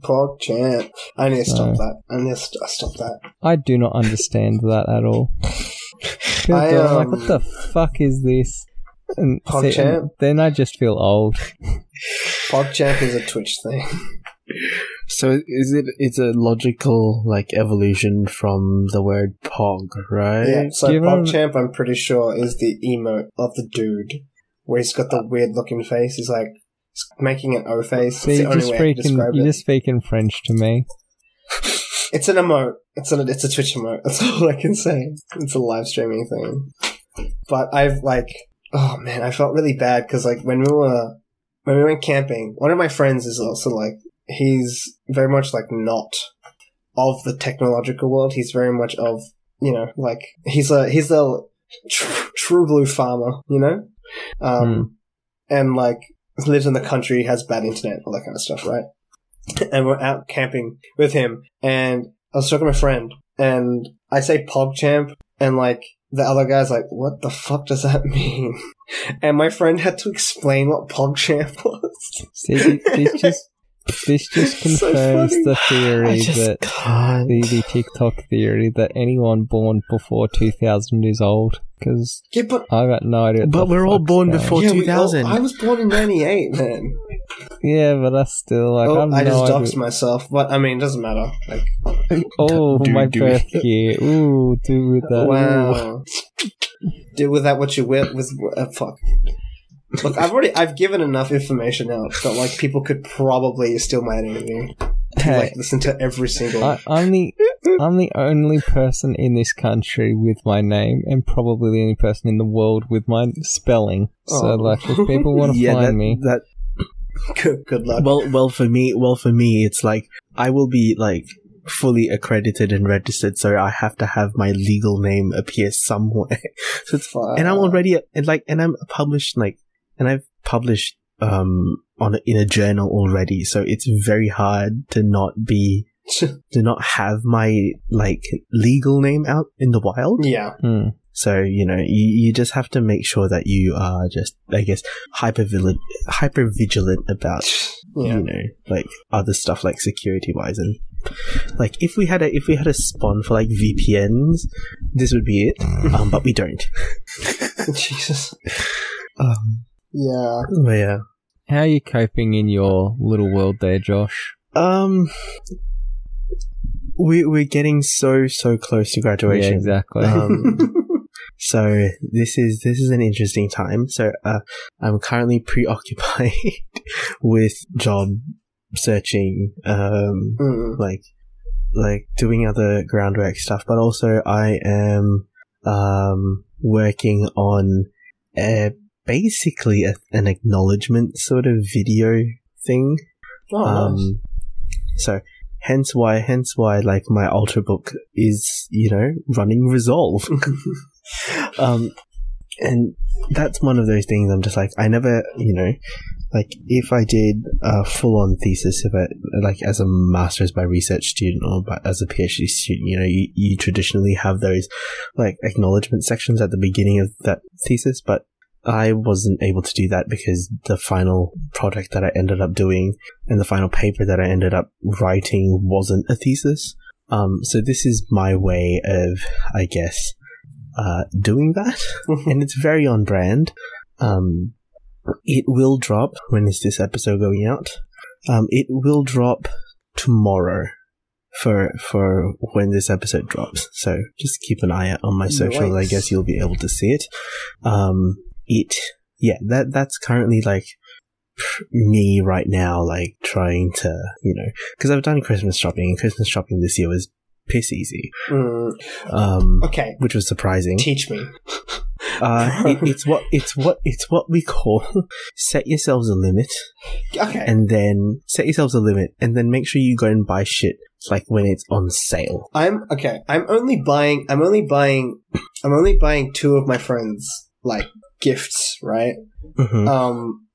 Pog champ. I need to stop that. I need to stop that. I do not understand that at all. I, are like, what um, the fuck is this? And, Pog see, and champ? then I just feel old. Pog champ is a Twitch thing. So is it? It's a logical like evolution from the word pog, right? Yeah. So Give him- Pog champ, I'm pretty sure, is the emote of the dude where he's got the weird looking face. He's like he's making an O face. So you're just way I can speaking, you're it. just speaking French to me. It's an emote. It's a it's a Twitch emote. That's all I can say. It's a live streaming thing. But I've like, oh man, I felt really bad because like when we were when we went camping, one of my friends is also like he's very much like not of the technological world. He's very much of you know like he's a he's a tr- true blue farmer. You know, um, and like lives in the country, has bad internet, all that kind of stuff, right? and we're out camping with him, and I was talking to my friend, and I say PogChamp, and like the other guy's like, "What the fuck does that mean?" And my friend had to explain what PogChamp was. See, this just this just It's so confirms the theory that can't. the, the TikTok theory that anyone born before 2000 is old. Because Yeah, but I got no idea. But we're all born going- before- yeah, we all- 2000. I was born in '98, man. Yeah, but that's still like oh, I'm I just no doxed myself, but I mean, it doesn't matter. Like, Oh, Do- my do- birth year. Ooh, do with that. Ooh. wow. Do with that what you will. With uh, fuck. Look, I've already I've given enough information out that like people could probably steal my identity. Hey, Like listen to every single. I, I'm the I'm the only person in this country with my name, and probably the only person in the world with my spelling. So, Oh. like, if people want to yeah, find that, me, that good, good luck. well, well for me, well for me, it's like I will be like fully accredited and registered, so I have to have my legal name appear somewhere. so it's Fuck. and I'm already and like and I'm published like and I've published um on a, in a journal already, so it's very hard to not be to not have my like legal name out in the wild. yeah. hmm, So you know you, you just have to make sure that you are just I guess hyper vigilant hyper vigilant about Yeah. you know like other stuff like security wise and like if we had a if we had a spawn for like VPNs, this would be it. Um, but we don't. Jesus. Um, Yeah. but yeah. how are you coping in your little world there, Josh? Um, we we're getting so so close to graduation. Yeah, exactly. Um, so this is this is an interesting time. So uh, I'm currently preoccupied with job searching, um, Mm. like like doing other groundwork stuff, but also I am um, working on a, basically a, an acknowledgement sort of video thing. Oh, nice. Um, so hence why, hence why, like my ultra book is you know running Resolve. um, and that's one of those things. I'm just like I never, you know, like if I did a full on thesis of it, like as a master's by research student or by, as a PhD student, you know, you, you traditionally have those like acknowledgement sections at the beginning of that thesis, but I wasn't able to do that because the final project that I ended up doing and the final paper that I ended up writing wasn't a thesis. Um, so this is my way of, I guess, uh, doing that, and it's very on brand. Um, it will drop. When is this episode going out? Um, it will drop tomorrow for for when this episode drops. So just keep an eye out on my socials. I guess you'll be able to see it. Um, it yeah that that's currently like me right now, like trying to you know because I've done Christmas shopping and Christmas shopping this year was piss easy. Mm. Um, Okay, which was surprising. teach me. Uh, it, it's what it's what it's what we call set yourselves a limit, Okay, and then set yourselves a limit, and then make sure you go and buy shit like when it's on sale. I'm okay. I'm only buying. I'm only buying. I'm only buying two of my friends like gifts, right? hmm Um,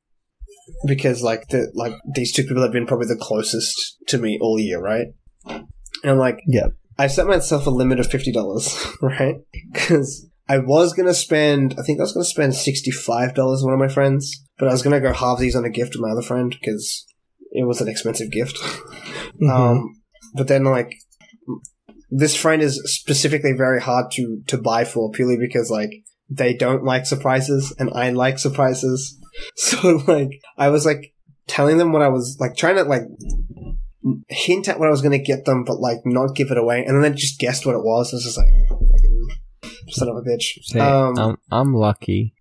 because like the like these two people have been probably the closest to me all year, right? And I'm like, Yeah. I set myself a limit of fifty dollars, right? Because I was gonna spend. I think I was gonna spend sixty five dollars on one of my friends, but I was gonna go half these on a gift with my other friend because it was an expensive gift. Mm-hmm. Um, but then like this friend is specifically very hard to to buy for purely because like they don't like surprises and I like surprises. So like I was like telling them what I was like trying to like hint at what I was going to get them, but like not give it away, and then they just guessed what it was. It's just like fucking son of a bitch. See, Um, I'm, I'm lucky.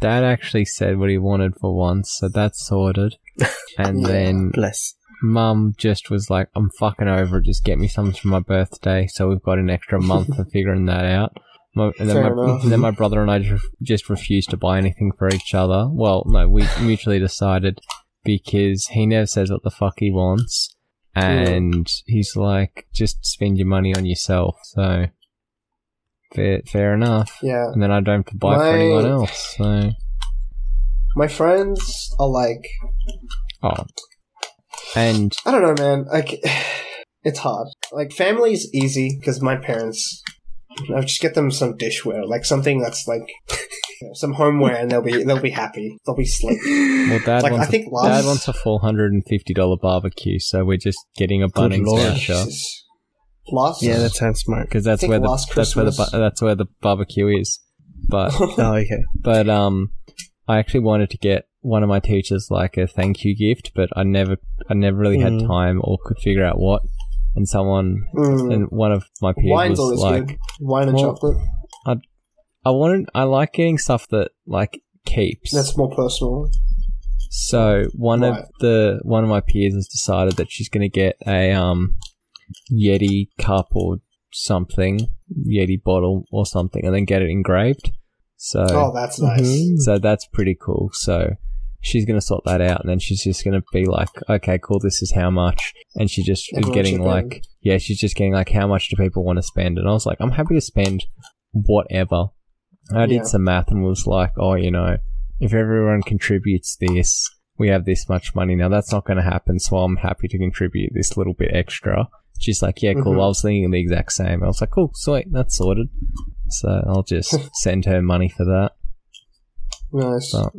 Dad actually said what he wanted for once, so that's sorted. And Yeah. then Bless. Mum just was like, "I'm fucking over it. Just get me something for my birthday." So we've got an extra month for figuring that out. My, and then, my, enough. then my brother and I just, just refused to buy anything for each other. Well, no, we mutually decided because he never says what the fuck he wants, and he's like, "Just spend your money on yourself." So fair, fair enough. yeah, And then I don't have to buy for anyone else. So my friends are like oh, and I don't know, man. Like, it's hard. Like, family's easy because my parents. I just get them some dishware, like something that's like you know, some homeware, and they'll be they'll be happy. They'll be sleep. well, Dad Like, wants I think a, last Dad wants a four hundred and fifty dollar barbecue, so we're just getting a Bunnings Lord. voucher Jesus. last Yeah, that sounds smart. because that's where the last that's where the that's where the barbecue is. But Oh, okay. but um, I actually wanted to get one of my teachers like a thank you gift, but I never I never really had Mm. time or could figure out what. And someone Mm. and one of my peers Wine's was like, good. Wine and Well, chocolate. I I wanted I like getting stuff that like keeps. That's more personal. So one Right. of the one of my peers has decided that she's going to get a um Yeti cup or something, Yeti bottle or something, and then get it engraved. So Oh, that's nice. Mhm. so that's pretty cool. So she's going to sort that out, and then she's just going to be like, okay, cool, this is how much, and she just is getting like, yeah, she's just getting like, how much do people want to spend? And I was like, I'm happy to spend whatever. I did Yeah. some math and was like, oh, you know, if everyone contributes this, we have this much money. Now that's not going to happen, so I'm happy to contribute this little bit extra. She's like, yeah, cool. Mhm. I was thinking the exact same. I was like, cool, sweet, that's sorted. So I'll just send her money for that. Nice. But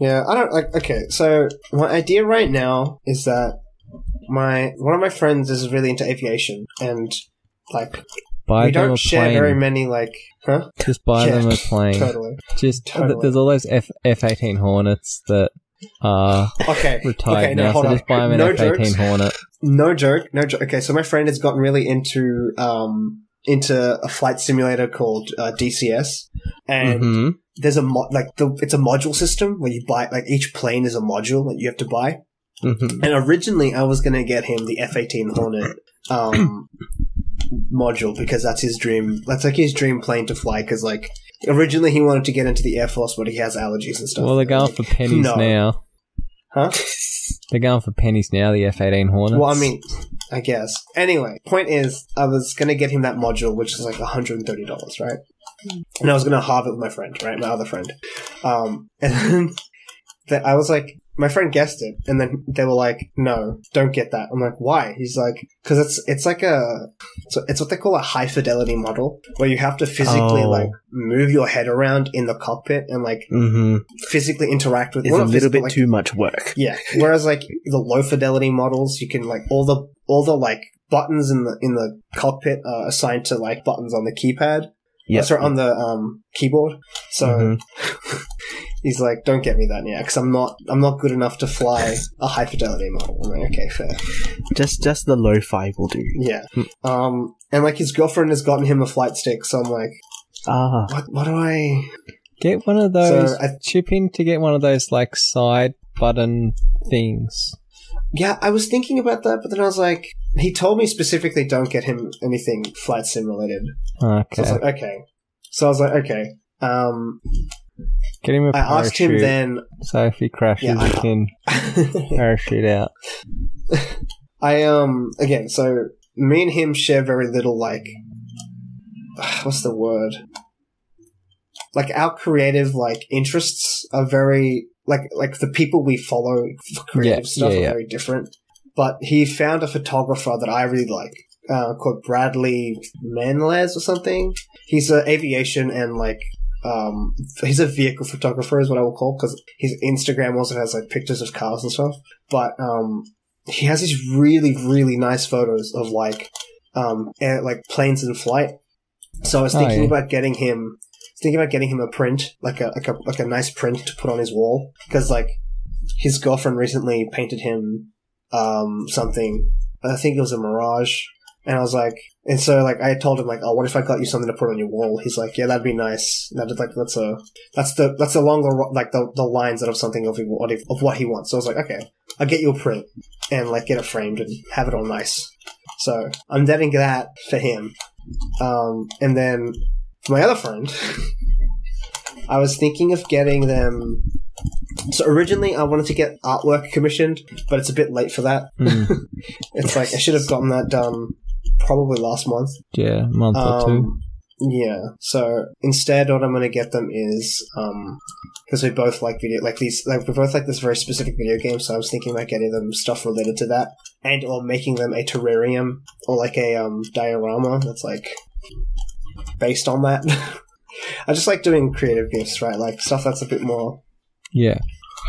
Yeah, I don't like. Okay, so my idea right now is that my one of my friends is really into aviation, and like buy we them a don't share plane. very many like, huh? Just buy Yeah, them a plane. Totally. Just Totally. there's all those F F eighteen Hornets that are Okay. retired okay, no, now, hold so on. just buy them an no F eighteen. Hornet. No joke. No joke. Okay, so my friend has gotten really into um into a flight simulator called uh, DCS, and hmm there's a mo- like the it's a module system where you buy like each plane is a module that you have to buy. Mhm. And originally, I was going to get him the F eighteen Hornet um, module because that's his dream. That's like his dream plane to fly. Because like originally, he wanted to get into the Air Force, but he has allergies and stuff. Well, they're going Like, for pennies no. now. huh? They're going for pennies now. The F eighteen Hornet. Well, I mean, I guess. Anyway, point is, I was gonna get him that module, which is like hundred and thirty dollars, right? And I was gonna halve it with my friend, right, my other friend. Um, and then the, I was like, my friend guessed it, and then they were like, "No, don't get that." I'm like, "Why?" He's like, "Because it's it's like a so it's what they call a high fidelity model, where you have to physically Oh. like move your head around in the cockpit and like Mhm. physically interact with. It's a little physical, bit like, too much work. yeah. Whereas like the low fidelity models, you can like all the all the like buttons in the in the cockpit are assigned to like buttons on the keypad. Yeah. Yeah. sorry, on the um keyboard. So Mhm. he's like, "Don't get me that yet, because I'm not I'm not good enough to fly a high fidelity model." I'm like, "Okay, fair." Just just the low five will do. Yeah. Um, and like his girlfriend has gotten him a flight stick, so I'm like, Ah. "What? What do I?" get one of those. So, I- chip in to get one of those like side button things. Yeah, I was thinking about that, but then I was like, he told me specifically, don't get him anything flight sim related. So I Okay. was like, okay. So I was like, okay. Um, Get him a I asked him parachute, then. So if he crashes, Yeah, I- he can parachute out. I um again. So me and him share very little. Like, what's the word? Like our creative like interests are very like like the people we follow for creative Yeah, stuff yeah, are yeah. very different. But he found a photographer that I really like, uh, called Bradley Manles or something. He's an aviation and like um he's a vehicle photographer is what I will call because his Instagram also has like pictures of cars and stuff. But um he has these really really nice photos of like um air, like planes in flight. So I was Oh, thinking yeah. about getting him thinking about getting him a print like a like a like a nice print to put on his wall. Because like his girlfriend recently painted him um something. I think it was a mirage. And I was like and so like I told him like oh what if I got you something to put on your wall? He's like yeah that'd be nice. That is like that's a that's the that's along the like the, the lines of something of of what he wants. So I was like okay I'll get you a print and like get it framed and have it all nice. So I'm getting that for him. Um and then for my other friend I was thinking of getting them so originally I wanted to get artwork commissioned but it's a bit late for that Mm, it's like I should have gotten that done probably last month. yeah, month or two. Um, yeah. So instead, what I'm going to get them is because we both like video, like these, like we both like this very specific video game. So I was thinking about getting them stuff related to that, and or making them a terrarium or like a um, diorama that's like based on that. I just like doing creative gifts, right? Like stuff that's a bit more Yeah.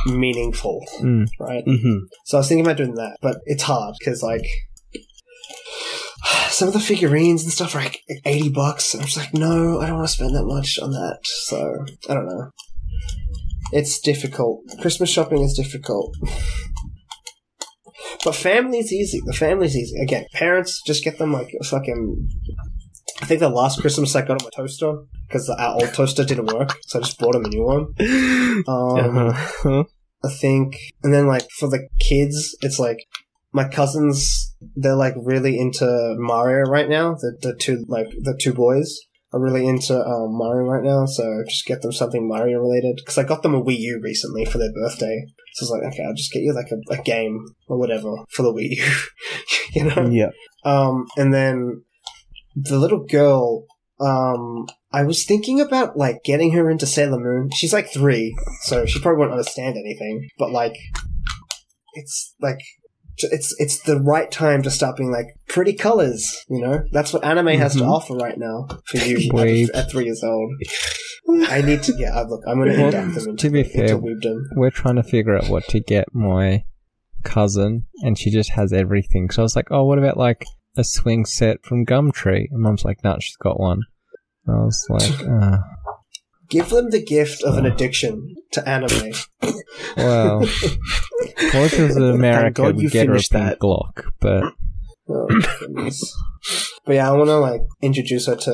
meaningful, Mm. right? Mm-hmm. So I was thinking about doing that, but it's hard because like some of the figurines and stuff are like eighty bucks, and I'm just like, no, I don't want to spend that much on that. So I don't know. It's difficult. Christmas shopping is difficult. But family's easy. The family's easy. Again, parents just get them like a fucking. I think the last Christmas I got a toaster because our old toaster didn't work, so I just bought him a new one. Um, Uh-huh. I think, and then like for the kids, it's like my cousins. They're like really into Mario right now. The the two like the two boys are really into um, Mario right now. So just get them something Mario related because I got them a Wii U recently for their birthday. So I was like, okay, I'll just get you like a, a game or whatever for the Wii U. you know. Yeah. Um, and then the little girl, um, I was thinking about like getting her into Sailor Moon. She's like three, so she probably won't understand anything. But like, it's like it's it's the right time to start being like pretty colors. You know, that's what anime has to Mhm. offer right now for you Weeb. at, three years old. I need to yeah. Look, I'm going to Well, induct them into, to be fair-. We're trying to figure out what to get my cousin, and she just has everything. So I was like, oh, what about like a swing set from Gumtree? And Mum's like, no, she's got one. And I was like, uh, Give them the gift of an addiction to anime. well, well, if it was America, God we'd get her a finished pink that. Glock, but Oh, but yeah, I want to like introduce her to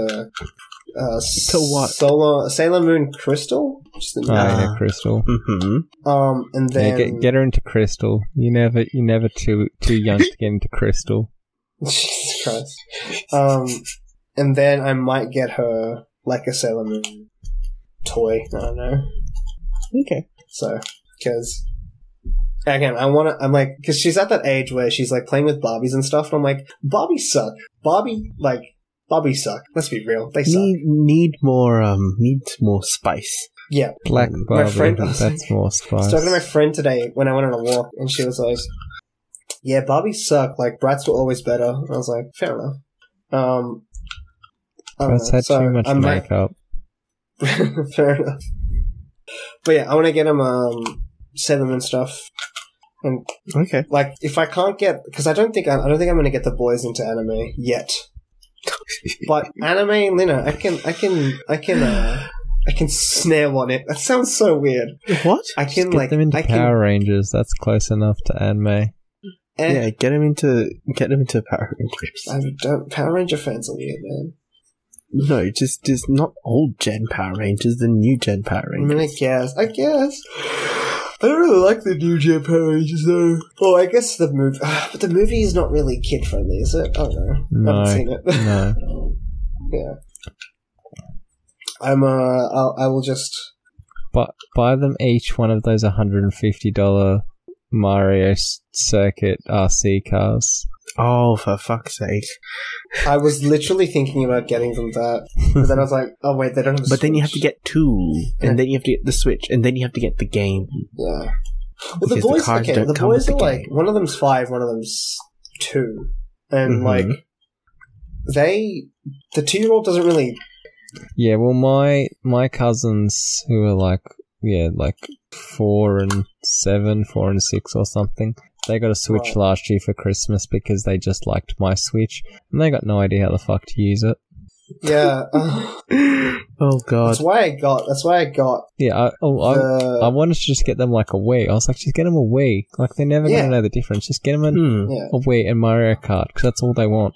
uh, To what? Solar Sailor Moon Crystal. Just the Oh, yeah, Ah. Crystal. Mm-hmm. Um, and Yeah, then get, get her into Crystal. You never, you never too too young to get into Crystal. Jesus Christ. Um, and then I might get her like a Sailor Moon toy. I don't know. Okay. So, because again, I want to. I'm like, because she's at that age where she's like playing with Barbies and stuff, and I'm like, Barbie suck. Barbie like Barbie suck. Let's be real, they suck. Need need more um need more spice. Yeah. Black Barbie. My Barbie. friend- that's more I was spice. talking to my friend today when I went on a walk, and she was like, "Yeah, Barbies suck. Like Bratz were always better." I was like, "Fair enough." Um, I don't That's know. had So too much I might- makeup. Fair enough. But yeah, I want to get him um Sailor Moon stuff, and Okay. like if I can't get because I don't think I, I don't think I'm going to get the boys into anime yet. But anime, you know, I can I can I can uh, I can snare on it. That sounds so weird. What? I can Get like them into I can Power Rangers. That's close enough to anime. And yeah, get him into get him into Power Rangers. I don't Power Ranger fans are weird, man. No, just just not old gen Power Rangers, the new gen Power Rangers. I mean, I guess I guess. I don't really like the new Gen Power Rangers though. Oh, I guess the movie, but the movie is not really kid friendly, is it? I don't know. I haven't seen it. no. yeah. I'm uh, I'll, I will just. But buy them each one of those $150 Mario Circuit RC cars. Oh, for fuck's sake! I was literally thinking about getting them that, but then I was like, oh wait, they don't have. A But then you have to get two, Yeah. and then you have to get the Switch, and then you have to get the game. Yeah. But the Because the boys, cards okay, don't the come boys with are the like game. one of them's five, one of them's two, and Mhm. like they, the two-year-old doesn't really. Yeah, well, my my cousins who are like yeah, like four and seven, four and six or something, they got a Switch Right. last year for Christmas because they just liked my Switch, and they got no idea how the fuck to use it. Yeah, oh god! that's why I got. That's why I got Yeah, I oh, I, the. I wanted to just get them like a Wii. I was like, just get them a Wii. Like they're never Yeah. gonna know the difference. Just get them a, Hmm. yeah, a Wii and Mario Kart because that's all they want.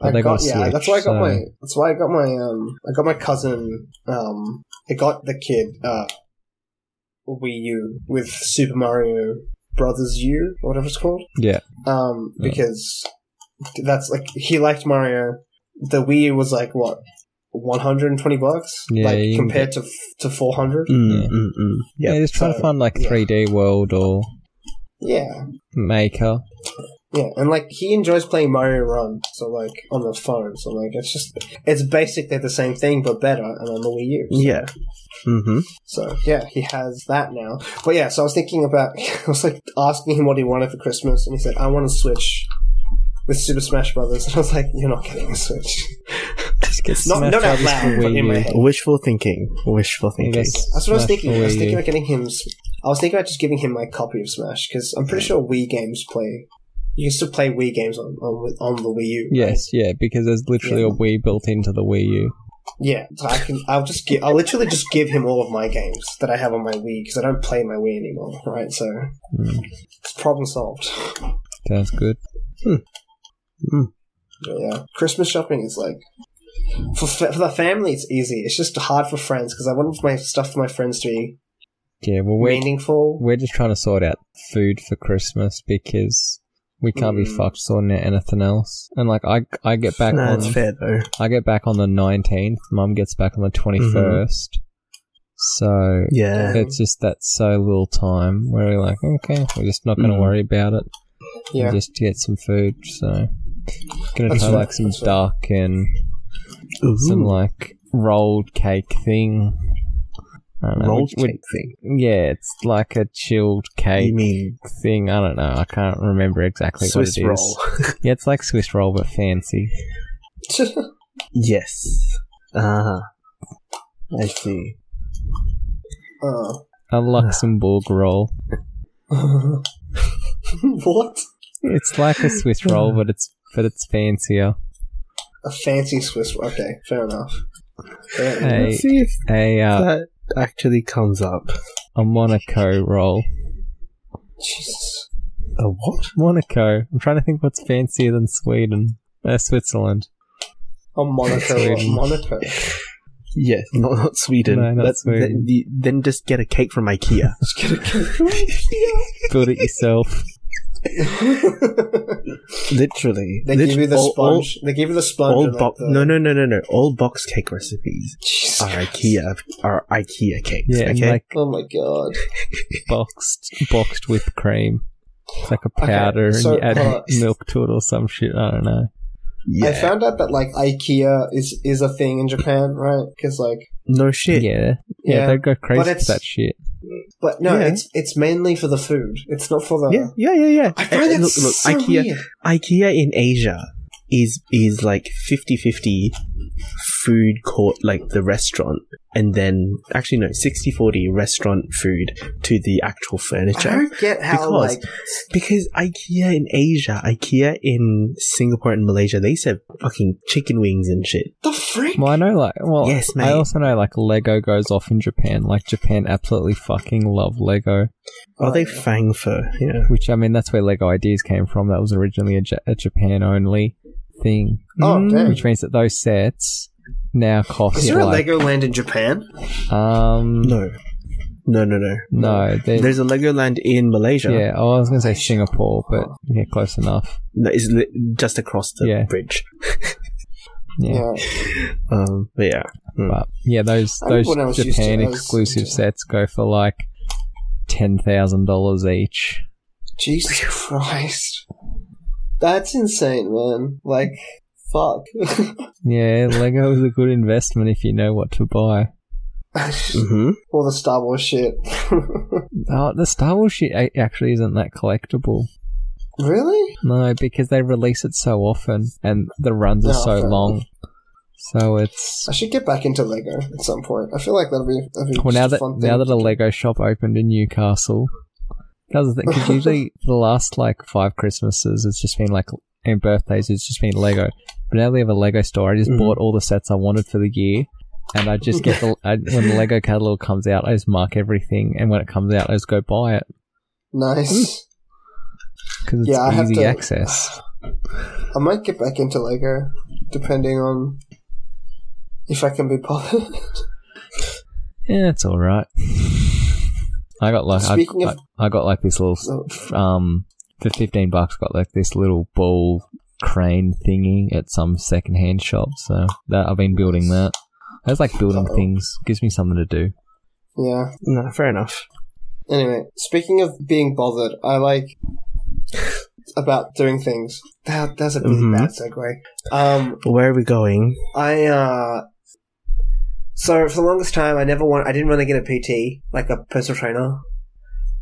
But I they got, got a yeah. Switch, That's why I got so- my. That's why I got my. Um, I got my cousin. Um, I got the kid. Uh, Wii U with Super Mario Brothers U or whatever it's called. Yeah, Um, Yeah. because that's like he liked Mario. The Wii U was like what, one hundred and twenty bucks, Yeah, like you can compared to f- to four hundred. Mm, Yeah. mm, mm. yeah. Yep. just try to find like yeah. 3D World or Yeah, Maker. Yeah, and like he enjoys playing Mario Run, so like on the phone. So like it's just it's basically the same thing but better, and on the Wii U. So, Yeah. Mm-hmm. So yeah, he has that now. But yeah, so I was thinking about. I was like asking him what he wanted for Christmas, and he said, "I want a Switch." With Super Smash Brothers, and I was like, "You're not getting a Switch." Just Not- not out loud, but in my head. Wishful thinking. Wishful thinking. guys That's what I was thinking. I was thinking about getting him. I was thinking about just giving him my copy of Smash because I'm pretty sure Wii games play. You used to play Wii games on on, on the Wii U. right? Yes, yeah, because there's literally Yeah. a Wii built into the Wii U. Yeah, so I can. I'll just give. I'll literally just give him all of my games that I have on my Wii because I don't play my Wii anymore. Right, so Hmm, it's problem solved. sounds good. But yeah, Christmas shopping is like for fa- for the family. It's easy. It's just hard for friends because I want my stuff for my friends to be Yeah, well, we're, meaningful. we're just trying to sort out food for Christmas because we can't be Mm. fucked sorting out anything else. And like, I I get back No, on that's fair though. I get back on the nineteenth. Mum gets back on the twenty So Yeah. it's just that so little time where we're like, okay, we're just not going to Mm. worry about it. Yeah, Just get some food. So gonna That's try fair, like some that's fair. duck and Ooh. some like rolled cake thing. I don't know. rolled would- cake thing. yeah, it's like a chilled cake You mean thing. I don't know. I can't remember exactly Swiss what it is. roll? Yeah, it's like Swiss roll but fancy. yes. Ah. I see. uh, A Luxembourg roll. what? It's like a Swiss roll, but it's but it's fancier. A fancy Swiss. Roll. Okay, fair enough. Fair Hey. Let's see if A uh, actually comes up. a Monaco roll. Jesus. A what? Monaco. I'm trying to think what's fancier than Sweden. Uh, Switzerland. A Monaco. Sweden. Monaco. Yes, not, not Sweden. No, not Let- Sweden. Then, then just get a cake from IKEA. Just get a cake. From IKEA. Build it yourself. Literally. they Lit- give you the all- all- sponge. they give you the sponge. All, and, like, the- no, no, no, no, no. All box cake recipes Jesus are IKEA. Are IKEA cakes. Yeah, okay. like Oh my god. boxed boxed whipped cream. It's like a Okay, powder, so, and you add uh, milk to it or some shit. I don't know. yeah. I found out that like IKEA is is a thing in Japan, right? Because like, no shit. Yeah, yeah, Yeah, they go crazy but for it's- that shit. but no, Yeah. it's it's mainly for the food. It's not for the. Yeah, yeah, yeah, yeah. I find eh, that look, look, so IKEA, weird. IKEA in Asia is is like 50-50 food court, like the restaurant, and then actually no, 60-40 restaurant food to the actual I furniture. don't get how Because- like Because IKEA in Asia, IKEA in Singapore and Malaysia, they serve fucking chicken wings and shit. the frick. Well, I know, like, well, Yes, I also know, like, Lego goes off in Japan. Like, Japan absolutely fucking love Lego. Are Oh, they yeah. fang fur? Yeah. Which, I mean, that's where Lego ideas came from. That was originally a, Ja- a Japan only thing. Oh, Mm. damn. Which means that those sets now cost Is there a like, Legoland in Japan? um, No. No, no, no. no, they're- There's a Legoland in Malaysia. yeah, oh, I was gonna say Singapore, but yeah, close enough. No, it's li- just across the Yeah. bridge. Yeah, Um, but yeah. Mm. but yeah, those those when I was used to- Japan I was- exclusive sets go for like ten thousand dollars each. Jesus Christ. That's insane, man. Like, fuck. Yeah, Lego is a good investment if you know what to buy. hmm All the Star Wars shit. Oh, the Star Wars shit actually isn't that collectible. really? No, because they release it so often and the runs are No, so fair long. So it's I should get back into Lego at some point. I feel like that'll be, that'd be well now a that now that a. Lego shop opened in Newcastle. Because because usually for the last like five Christmases, it's just been like and birthdays, it's just been Lego. But now they have a Lego store. I just Mhm. bought all the sets I wanted for the year, and I just get the I, when the Lego catalog comes out, I just mark everything, and when it comes out, I just go buy it Nice. because it's Yeah, I have easy to- access. I might get back into Lego, depending on if I can be bothered. Yeah, it's all right. I got like I, Speaking of- I, I got like this little um for fifteen bucks. Got like this little ball crane thingy at some secondhand shop. So that I've been building that. I just like building Uh-oh. things. Gives me something to do. yeah. No, fair enough. Anyway, speaking of being bothered, I like about doing things. That that's a really Mhm. bad segue. Um, Where are we going? I uh, so for the longest time, I never want. I didn't want to get a PT, like a personal trainer,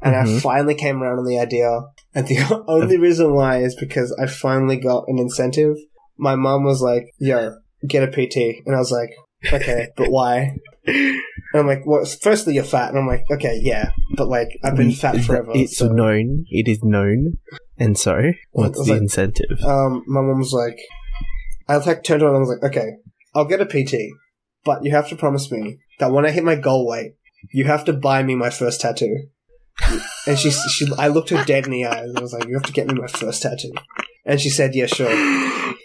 and I Mhm. finally came around on the idea. And the only reason why is because I finally got an incentive. My mom was like, "Yo, get a PT," and I was like, "Okay, but why?" And I'm like, "Well, firstly, you're fat," and I'm like, "Okay, yeah, but like I've been fat forever." It's so- known. It is known. And so, what's the like- incentive? um, my mom was like, I like turned around and I was like, okay, I'll get a PT, but you have to promise me that when I hit my goal weight, you have to buy me my first tattoo. and she, she, I looked her dead in the eyes and I was like, you have to get me my first tattoo. And she said, yeah, sure.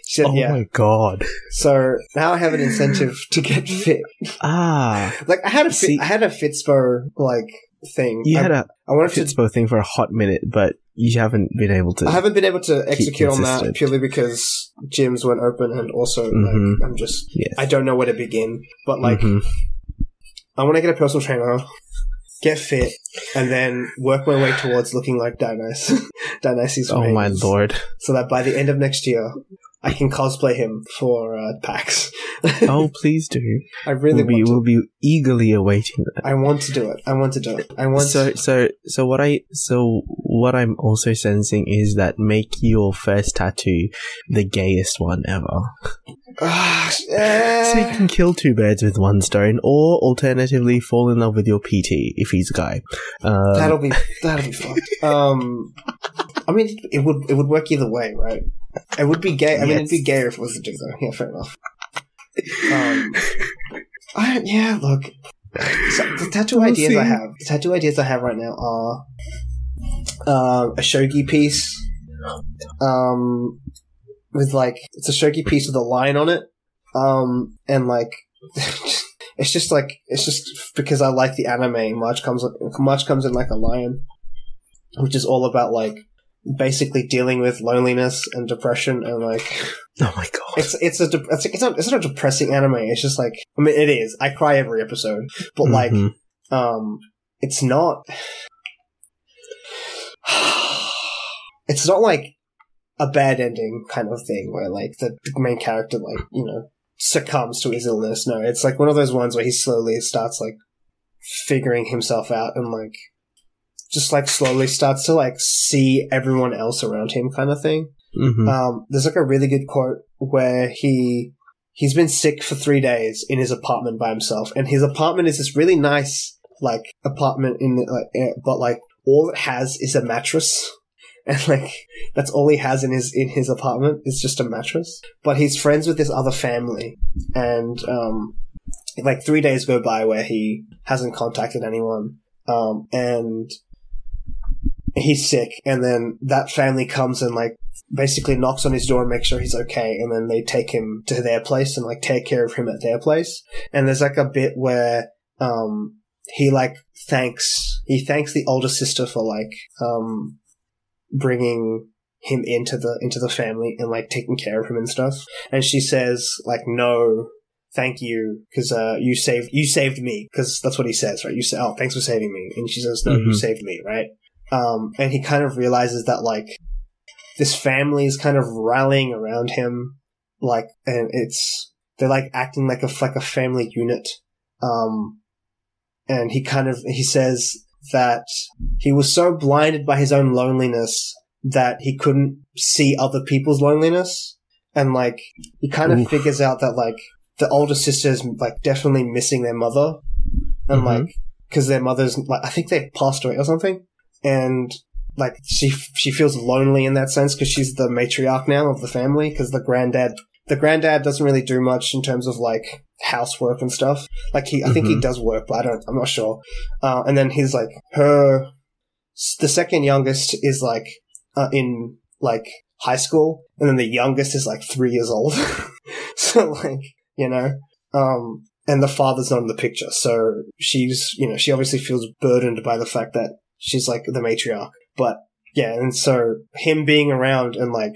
She said, oh yeah. my god. So now I have an incentive to get fit. Ah, Like I had a fit, See- I had a Fitspo like thing. you I, had a I wanted to Fitspo thing for a hot minute, but you haven't been able to. I haven't been able to execute on that purely because gyms weren't open, and also Mhm. like I'm just Yes. I don't know where to begin. But like Mhm. I want to get a personal trainer, get fit, and then work my way towards looking like Dionysus. Dionysus. Oh my lord. So that by the end of next year, I can cosplay him for uh, PAX. Oh, please do. I really we'll be to. we'll be eagerly awaiting that. I want to do it. I want to do it. I want. So so so what I so what I'm also sensing is that make your first tattoo the gayest one ever. Ah, So you can kill two birds with one stone, or alternatively fall in love with your PT if he's a guy. Um, That'll be that'll be fun. Um, I mean, it would it would work either way, right? It would be gay. I mean, it'd be Yes. gayer if it was a though. Yeah, fair enough. Um, I, yeah, look, so the tattoo We'll ideas I have, the tattoo ideas I have right now are um, a shogi piece, um, with like it's a shogi piece with a line on it, um, and like. it's just like it's just because I like the anime. March comes March comes in like a lion, which is all about like basically dealing with loneliness and depression and like Oh my god. it's it's a de- it's, it's not it's not a depressing anime. It's just like I mean it is. I cry every episode, but like Mhm. um it's not it's not like a bad ending kind of thing where like the, the main character like you know succumbs to his illness no it's like one of those ones where he slowly starts like figuring himself out and like just like slowly starts to like see everyone else around him kind of thing Mhm. um, there's like a really good quote where he he's been sick for three days in his apartment by himself, and his apartment is this really nice like apartment in the, like, eh, but like all it has is a mattress, and like that's all he has in his in his apartment is just a mattress. But he's friends with this other family, and um, like three days go by where he hasn't contacted anyone, um, and he's sick, and then that family comes and like basically knocks on his door and makes sure he's okay, and then they take him to their place and like take care of him at their place. And there's like a bit where um he like thanks he thanks the older sister for like um bringing him into the into the family and like taking care of him and stuff. And she says like no thank you because uh you saved you saved me because that's what he says right you say oh thanks for saving me and she says no you Mhm. saved me right um and he kind of realizes that like this family is kind of rallying around him like and it's they're like acting like a like a family unit um and he kind of he says that he was so blinded by his own loneliness that he couldn't see other people's loneliness and like he kind of Oof. figures out that like the older sister is like definitely missing their mother and Mhm. like because their mother's like i think they passed away or something and like she she feels lonely in that sense because she's the matriarch now of the family because the granddad the granddad doesn't really do much in terms of like housework and stuff. Like he i think he Mhm. does work but i don't i'm not sure. Uh, and then he's like her the second youngest is like uh, in like high school and then the youngest is like three years old. So like you know um and the father's not in the picture so she's you know she obviously feels burdened by the fact that she's like the matriarch. But yeah and so him being around and like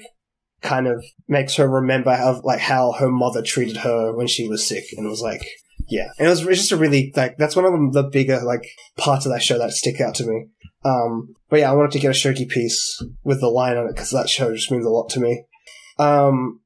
kind of makes her remember how like how her mother treated her when she was sick and was like yeah. And it was just a really like that's one of the, the bigger like parts of that show that stick out to me. Um but yeah i wanted to get a shogi piece with the line on it because that show just means a lot to me. Um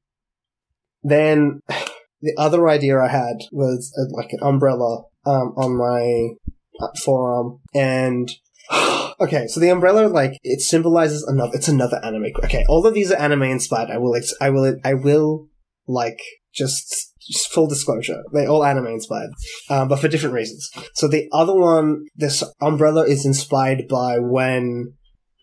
then the other idea I had was uh, like an umbrella um, on my uh, forearm, and okay, so the umbrella like it symbolizes another. It's another anime. Okay, all of these are anime inspired. I will. Ex- I will. I will like just. Just full disclosure, They're all anime inspired, um, but for different reasons. So the other one, this umbrella is inspired by when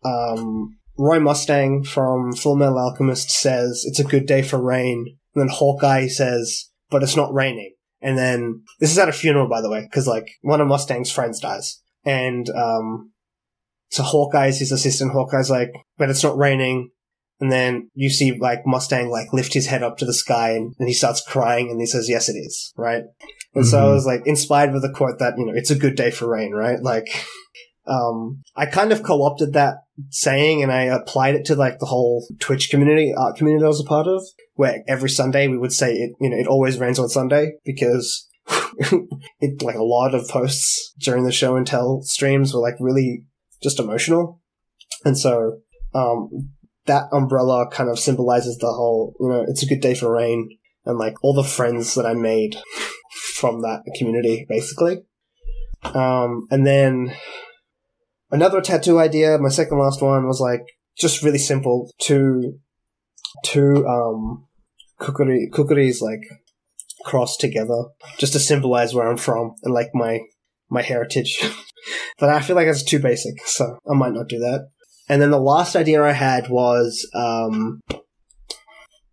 um, Roy Mustang from Full Metal Alchemist says it's a good day for rain, and then Hawkeye says, but it's not raining. And then this is at a funeral, by the way, because like one of Mustang's friends dies, and um, so Hawkeye's his assistant. Hawkeye's like, but it's not raining. And then you see like Mustang like lift his head up to the sky, and, and he starts crying, and he says, "Yes, it is." Right. And so I Mhm. was like inspired with the quote that you know it's a good day for rain, right? Like, um, I kind of co-opted that saying and I applied it to like the whole Twitch community, art community I was a part of, where every Sunday we would say it, you know, it always rains on Sunday because it, like a lot of posts during the show and tell streams were like really just emotional. And so, um, that umbrella kind of symbolizes the whole, you know, it's a good day for rain and like all the friends that I made from that community, basically. Um, and then another tattoo idea, my second last one was like just really simple. Two, two, um, kukuri, kukuris like crossed together just to symbolize where I'm from and like my, my heritage. but I feel like it's too basic, so I might not do that. And then the last idea I had was, um,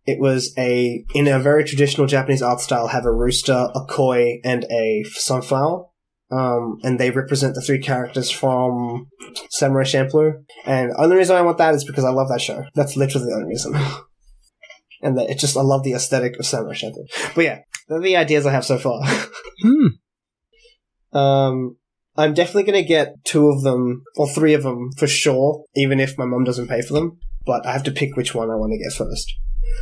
it was a, in a very traditional Japanese art style, have a rooster, a koi, and a sunflower. Um, and they represent the three characters from Samurai Champloo. And the only reason I want that is because I love that show. That's literally the only reason. and that it just, I love the aesthetic of Samurai Champloo. But yeah, they're the ideas I have so far. Hmm. Um, I'm definitely going to get two of them or three of them for sure, even if my mom doesn't pay for them. But I have to pick which one I want to get first.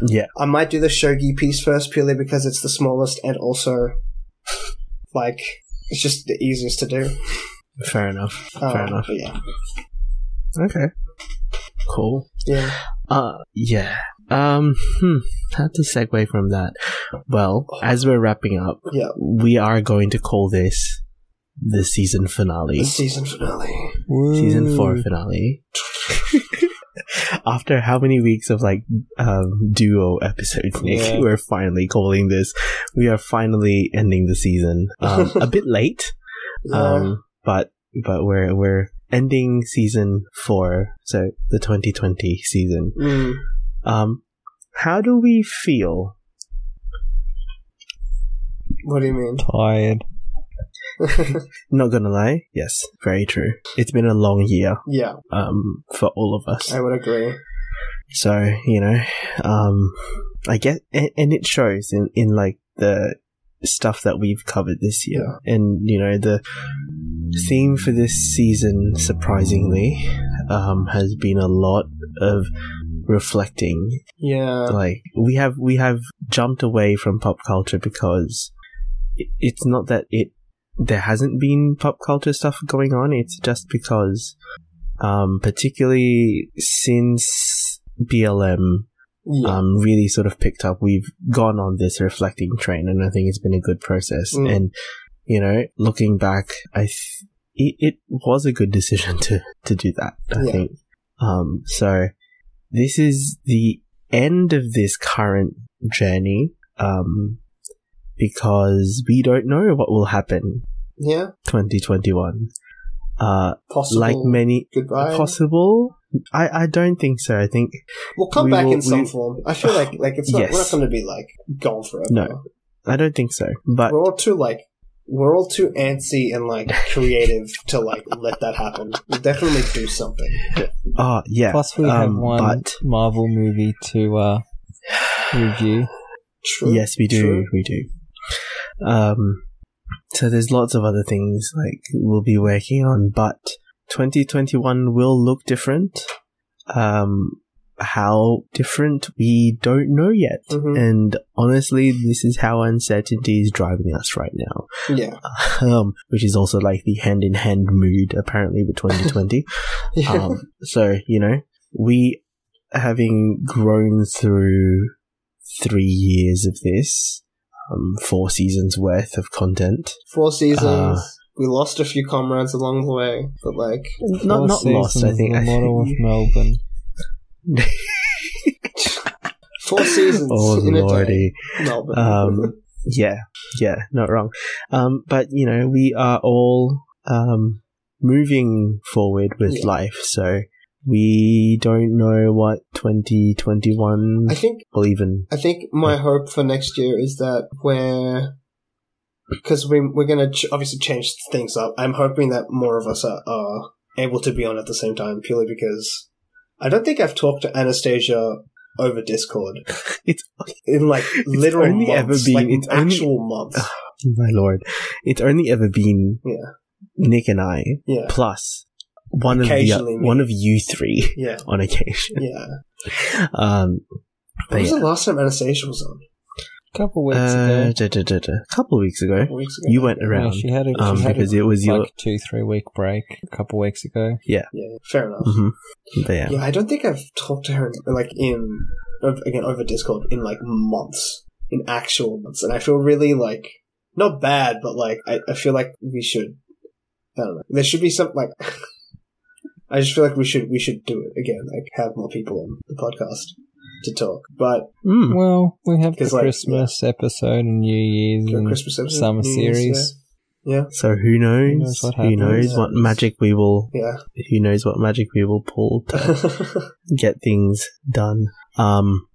Yeah. I might do the shogi piece first purely because it's the smallest and also like it's just the easiest to do. Fair enough. Fair Um, enough. yeah, Okay. Cool. yeah. Uh, yeah. Um, hmm, how to segue from that? Well, as we're wrapping up, Yeah. we are going to call this the season finale. The season finale. season four finale. After how many weeks of like um, duo episodes, Nick, Yeah. we're finally calling this. We are finally ending the season. Um, a bit late, Yeah. um, but but we're we're ending season four, so the 2020 season. Mm. Um, how do we feel? What do you mean? Tired. Not gonna lie, yes, very true. It's been a long year, yeah, um, for all of us. I would agree. So you know, um, I get, and, and it shows in in like the stuff that we've covered this year, and you know the theme for this season, surprisingly, um, has been a lot of reflecting. Yeah. Like we have we have jumped away from pop culture because it, it's not that it there hasn't been pop culture stuff going on. It's just because, um, particularly since BLM Yeah. um, really sort of picked up. We've gone on this reflecting train, and I think it's been a good process. Mm. And you know, looking back, I th- it, it was a good decision to to do that. I Yeah. think. Um, so this is the end of this current journey. Um, because we don't know what will happen yeah. 2021. Uh, Possible. like many Goodbye. possible. I, I don't think so. I think we'll come we back will- in some we- form. I feel like like it's not, yes. we're not going to be like gone forever. No. I don't think so. But We're all too like we're all too antsy and like creative to like let that happen. We'll definitely do something. oh yeah. Plus, we have um, one But Marvel movie to uh, review. True. yes, we do. True. We do. Um. So there's lots of other things like we'll be working on, but 2021 will look different. Um. How different we don't know yet. Mhm. And honestly, this is how uncertainty is driving us right now. Yeah. Um, which is also like the hand in hand mood apparently with 2020. um, so you know, we having grown through three years of this, um, four seasons worth of content. Four seasons. uh, we lost a few comrades along the way, but like Not Four not lost. I think. The I model of think Melbourne. four seasons oh in a day. lordy. Melbourne. Um, yeah, yeah, not wrong. Um, but you know, we are all um moving forward with Yeah. life, so we don't know what 2021 I think will even. I think my hope for next year is that we're because we we're gonna ch- obviously change things up. I'm hoping that more of us are, are able to be on at the same time, purely because I don't think I've talked to Anastasia over Discord It's in like literal only months, ever been- like it's only- actual months. my lord, it's only ever been Yeah, Nick and I yeah, plus one of the one of you three yeah, on occasion. yeah. Um, When but was yeah, the last time Anastasia was on? A couple weeks uh, ago. da, da, da, da. a couple weeks ago, couple weeks ago. you went Yeah, around she had a, she um, had because a, it was your. two, three week break a couple weeks ago. Yeah, Yeah. fair enough. hmm But yeah, Yeah, I don't think I've talked to her like in again over Discord in like months, in actual months, and I feel really like not bad, but like I, I feel like we should. I don't know. There should be some like. I just feel like we should we should do it again, like have more people on the podcast to talk. But Mm. Well, we have the 'Cause, like, Christmas episode and New Year's and Christmas episode, summer New Year's, series. yeah, So who knows? knows what who knows what magic we will? yeah, Who knows what magic we will pull to get things done? Um,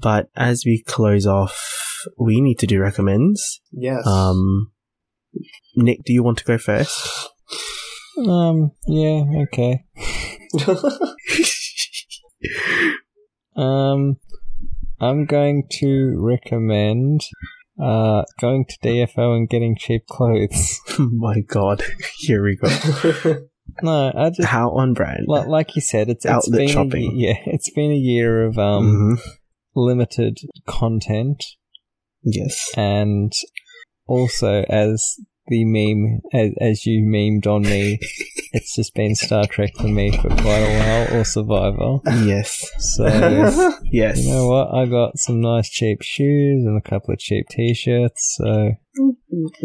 but as we close off, we need to do recommends. yes. Um, Nick, do you want to go first? Um, yeah, okay. Um, I'm going to recommend Uh, going to DFO and getting cheap clothes. My God, here we go. no, I just How on brand? like, like you said, it's, it's Outlet been shopping. A, yeah, it's been a year of um Mhm. limited content, Yes. and also as the meme as, as you memed on me, it's just been Star Trek for me for quite a while, or Survivor. Yes. So Yes. you know what? I got some nice cheap shoes and a couple of cheap t-shirts. So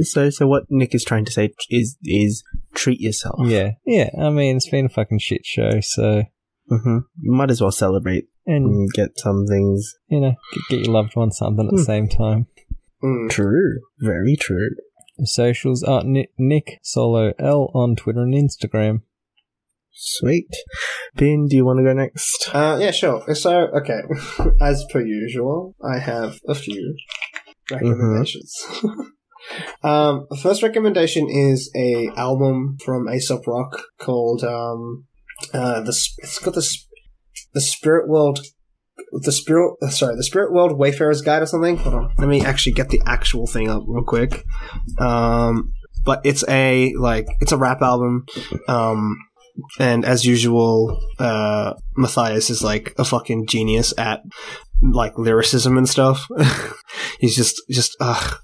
So, so what Nick is trying to say is is treat yourself. yeah, yeah. I mean, it's been a fucking shit show. So hmm You might as well celebrate and and get some things. you know, get, get your loved one something at the Hmm. same time. Mm. True. Very true. Socials are Nick, Nick Solo L on Twitter and Instagram. Sweet. Ben, do you want to go next? Uh, yeah, sure. So, okay, as per usual, I have a few recommendations. um, the first recommendation is a album from Aesop Rock called um, uh, the Sp- it's got the Sp- the Spirit World. The spirit, uh, sorry, the Spirit World Wayfarer's Guide or something. Hold on, let me actually get the actual thing up real quick. Um, but it's a like it's a rap album. Um, and as usual, uh, Matthias is like a fucking genius at like lyricism and stuff. He's just just uh,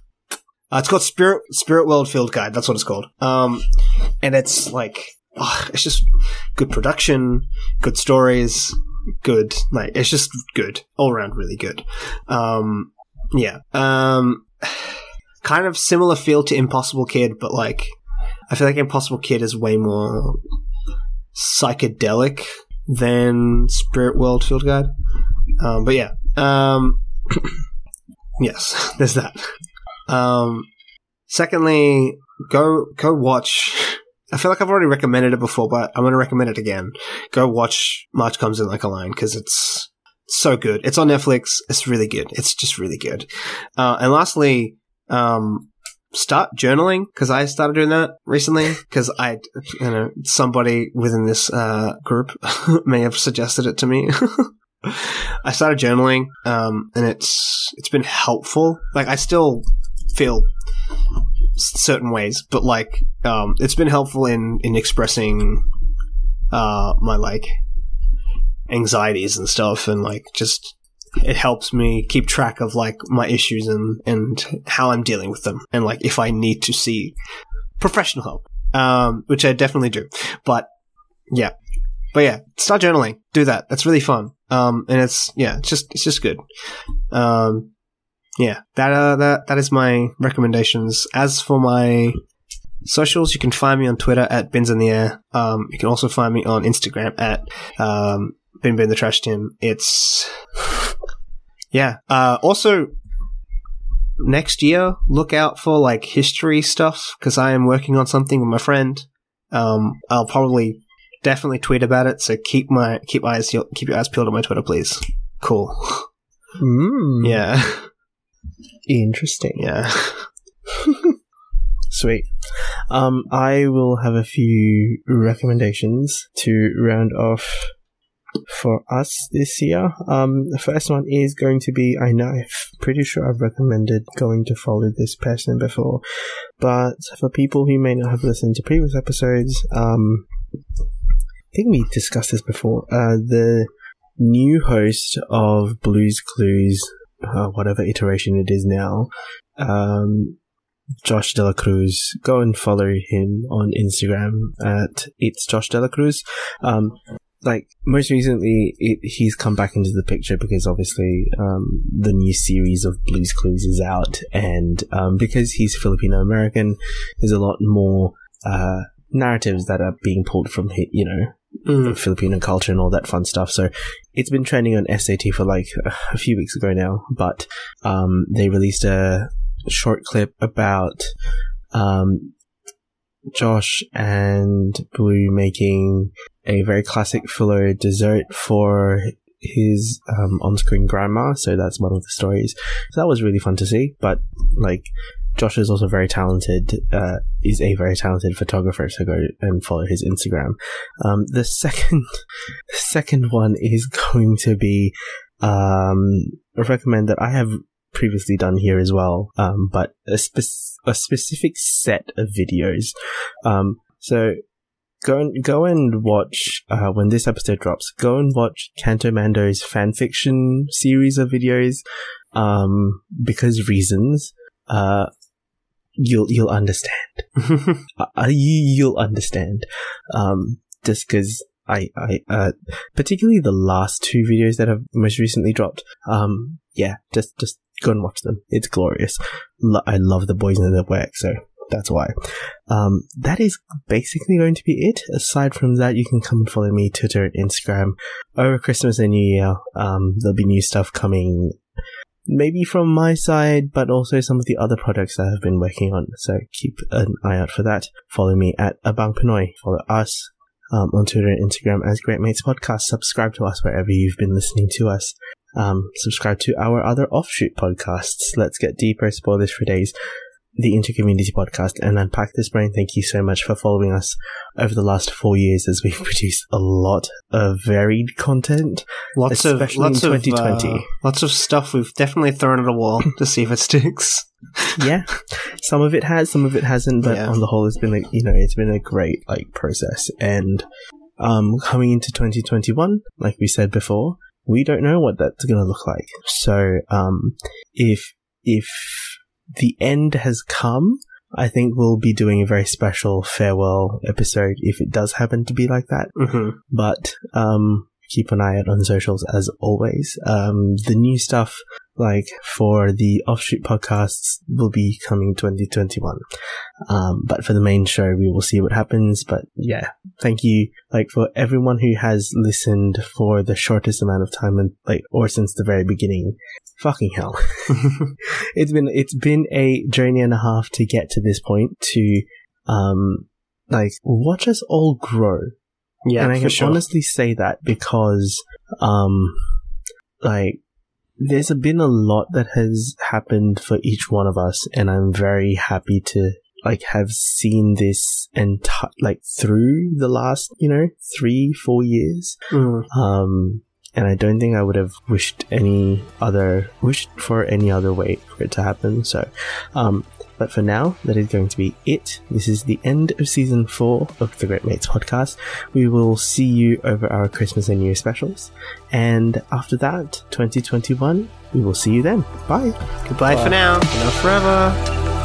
it's called Spirit Spirit World Field Guide. That's what it's called. Um, and it's like it's just good production, good stories, good like it's just good all around, really good. Um, yeah. Um, kind of similar feel to Impossible Kid, but like I feel like Impossible Kid is way more psychedelic than Spirit World Field Guide. Um, but yeah, um, yes, there's that. Um, secondly, go go watch. I feel like I've already recommended it before, but I'm going to recommend it again. Go watch March Comes in Like a Lion because it's so good. It's on Netflix. It's really good. It's just really good. Uh, and lastly, um, start journaling because I started doing that recently because I, you know, somebody within this uh, group may have suggested it to me. I started journaling, um, and it's it's been helpful. Like I still feel certain ways, but like um, it's been helpful in in expressing uh, my like anxieties and stuff, and like just it helps me keep track of like my issues and and how I'm dealing with them, and like if I need to see professional help, um, which I definitely do. But yeah, but yeah, start journaling. Do that. That's really fun. Um, and it's yeah, it's just it's just good. Um, yeah, that uh, that that is my recommendations. As for my socials, you can find me on Twitter at Bins in the Air. Um, you can also find me on Instagram at um, Bin Bin the Trash Tin. It's yeah. Uh, also, next year, look out for like history stuff because I am working on something with my friend. Um, I'll probably definitely tweet about it. So keep my keep eyes keep your eyes peeled on my Twitter, please. Cool. Mm, Yeah. Interesting. Yeah. Sweet. Um, I will have a few recommendations to round off for us this year. Um, the first one is going to be I know I'm pretty sure I've recommended going to follow this person before, but for people who may not have listened to previous episodes, um, I think we discussed this before. Uh, the new host of Blues Clues, uh, whatever iteration it is now, um, Josh Dela Cruz. Go and follow him on Instagram at it's Josh Dela Cruz. Um, like most recently, it, he's come back into the picture because obviously um, the new series of Blues Clues is out, and um, because he's Filipino American, there's a lot more uh, narratives that are being pulled from hi- you know Mm. Filipino culture and all that fun stuff. So it's been trending on SAT for like a few weeks ago now, but um, they released a short clip about um, Josh and Blue making a very classic filo dessert for his um, on-screen grandma. So that's one of the stories. So that was really fun to see. But like, Josh is also very talented. Uh, is a very talented photographer. So go and follow his Instagram. Um, the second, second one is going to be um, I recommend that I have previously done here as well, um, but a, spe- a specific set of videos. Um, so go and go and watch uh, when this episode drops. Go and watch Canto Mando's fan fiction series of videos, um, because reasons. Uh, you'll you'll understand. uh, you you'll understand. Um, just because I I uh, particularly the last two videos that have most recently dropped. Um, yeah, just just go and watch them. It's glorious. Lo- I love the boys in the work, so that's why. Um, that is basically going to be it. Aside from that, you can come and follow me Twitter and Instagram over Christmas and New Year. Um, there'll be new stuff coming maybe from my side, but also some of the other projects that I've been working on. So keep an eye out for that. Follow me at Abang Pinoy. Follow us um, on Twitter and Instagram as Great Mates Podcast. Subscribe to us wherever you've been listening to us. Um, subscribe to our other offshoot podcasts. Let's get deeper. Spoilers for days the Intercommunity Podcast and Unpack This Brain. Thank you so much for following us over the last four years as we've produced a lot of varied content. Lots of lots in of 2020. uh, lots of stuff we've definitely thrown at a wall to see if it sticks. yeah, some of it has, some of it hasn't, but Yeah. on the whole, it's been like you know, it's been a great like process. And um, coming into 2021, like we said before, we don't know what that's going to look like. So um, if if the end has come, I think we'll be doing a very special farewell episode if it does happen to be like that. Mm-hmm. But um, keep an eye out on socials as always. Um, the new stuff, like for the offshoot podcasts, will be coming 2021. Um, but for the main show, we will see what happens. But yeah, thank you, like for everyone who has listened for the shortest amount of time and like, or since the very beginning. Fucking hell. it's been, it's been a journey and a half to get to this point to, um, like watch us all grow Yeah, and I can sure. honestly say that because, um, like, there's been a lot that has happened for each one of us, and I'm very happy to like have seen this enti- like through the last, you know, three, four years. Mm. Um, and I don't think I would have wished any other wished for any other way for it to happen. So, um, but for now, that is going to be it. This is the end of season four of the Great Mates podcast. We will see you over our Christmas and New Year specials, and after that, 2021, we will see you then. Bye. Goodbye for now. Enough forever.